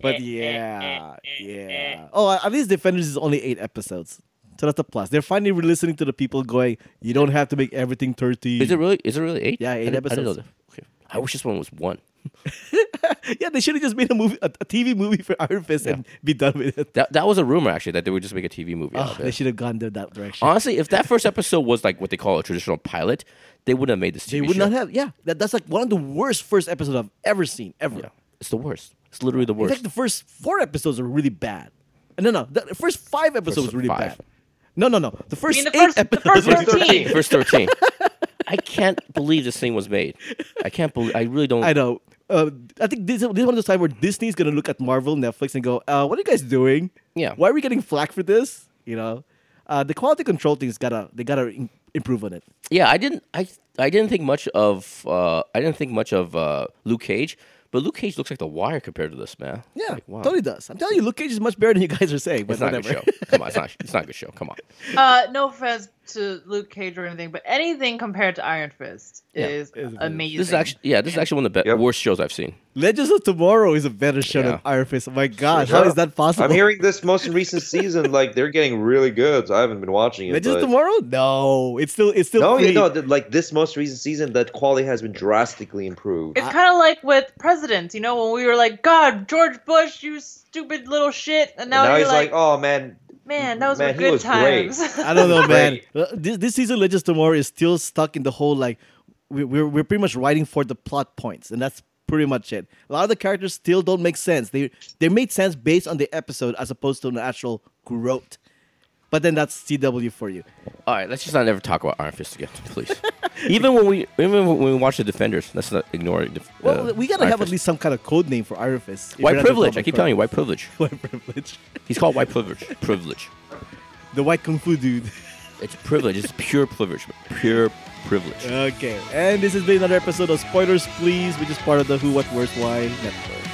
But eh, eh, yeah, eh, yeah. Oh, at least Defenders is only eight episodes, so that's a plus. They're finally listening to the people going, you don't have to make everything thirty. Is it really? Is it really eight? Yeah, eight I didn't- I didn't know episodes. that. Okay. I wish this one was one. (laughs) yeah, they should have just made a movie, a, a TV movie for Iron Fist, and be done with it. That that was a rumor actually that they would just make a TV movie Oh, out ah, of they it. should have gone there that direction. Honestly, if that first episode was like what they call a traditional pilot, they wouldn't have made this TV they would show. not have. Yeah, that, that's like one of the worst first episodes I've ever seen ever. Yeah, it's the worst. It's literally the In worst. fact, the first four episodes are really bad. Uh, no, no, the first five episodes First were really five. bad. No, no, no. The first mean the eight first- the episodes. first 13. First thirteen. (laughs) I can't believe this thing was made. I can't believe. I really don't. I know. Uh, I think this, this is one of those times where Disney's gonna look at Marvel, Netflix, and go, uh, "What are you guys doing? Yeah. Why are we getting flack for this? You know, uh, the quality control thing's gotta they gotta in- improve on it. Yeah, I didn't. I I didn't think much of. Uh, I didn't think much of uh, Luke Cage, but Luke Cage looks like The Wire compared to this man. Yeah, Like, wow. totally does. I'm telling you, Luke Cage is much better than you guys are saying. But It's not a whatever. good show. Come on, it's not. It's not a good show. Come on. (laughs) uh, no offense to Luke Cage or anything, but anything compared to Iron Fist Yeah. is Is- amazing. This is actually. Yeah, this is actually one of the be- Yep. worst shows I've seen. Legends of Tomorrow is a better show Yeah. than Iron Fist. Oh my God, Sure. how is that possible? I'm hearing this most recent season, like they're getting really good. So I haven't been watching it. Legends of Tomorrow? No, it's still it's still No, free. you know, th- like this most recent season, that quality has been drastically improved. It's kind of like with presidents, you know, when we were like, God, George Bush, you stupid little shit, and now, now you're he's like, oh man, man, those man, were good was great." times. (laughs) I don't know, (laughs) man. Uh, This, this season, Legends Tomorrow is still stuck in the whole like we, we're we're pretty much writing for the plot points, and that's pretty much it. A lot of the characters still don't make sense. They they made sense based on the episode as opposed to an actual growth. But then that's CW for you. All right, let's just not ever talk about Iron Fist again, please. (laughs) even when we even when we watch the Defenders, let's not ignore it. Well, uh, we gotta Iron have at Fist. least some kind of code name for Iron Fist. if white not privilege. I keep telling you, white privilege. (laughs) white privilege. He's called white privilege. Privilege. The white kung fu dude. (laughs) It's privilege. It's pure privilege. Pure privilege. Okay, and this has been another episode of Spoilers Please, which is part of the Who, What, Where's, Why network.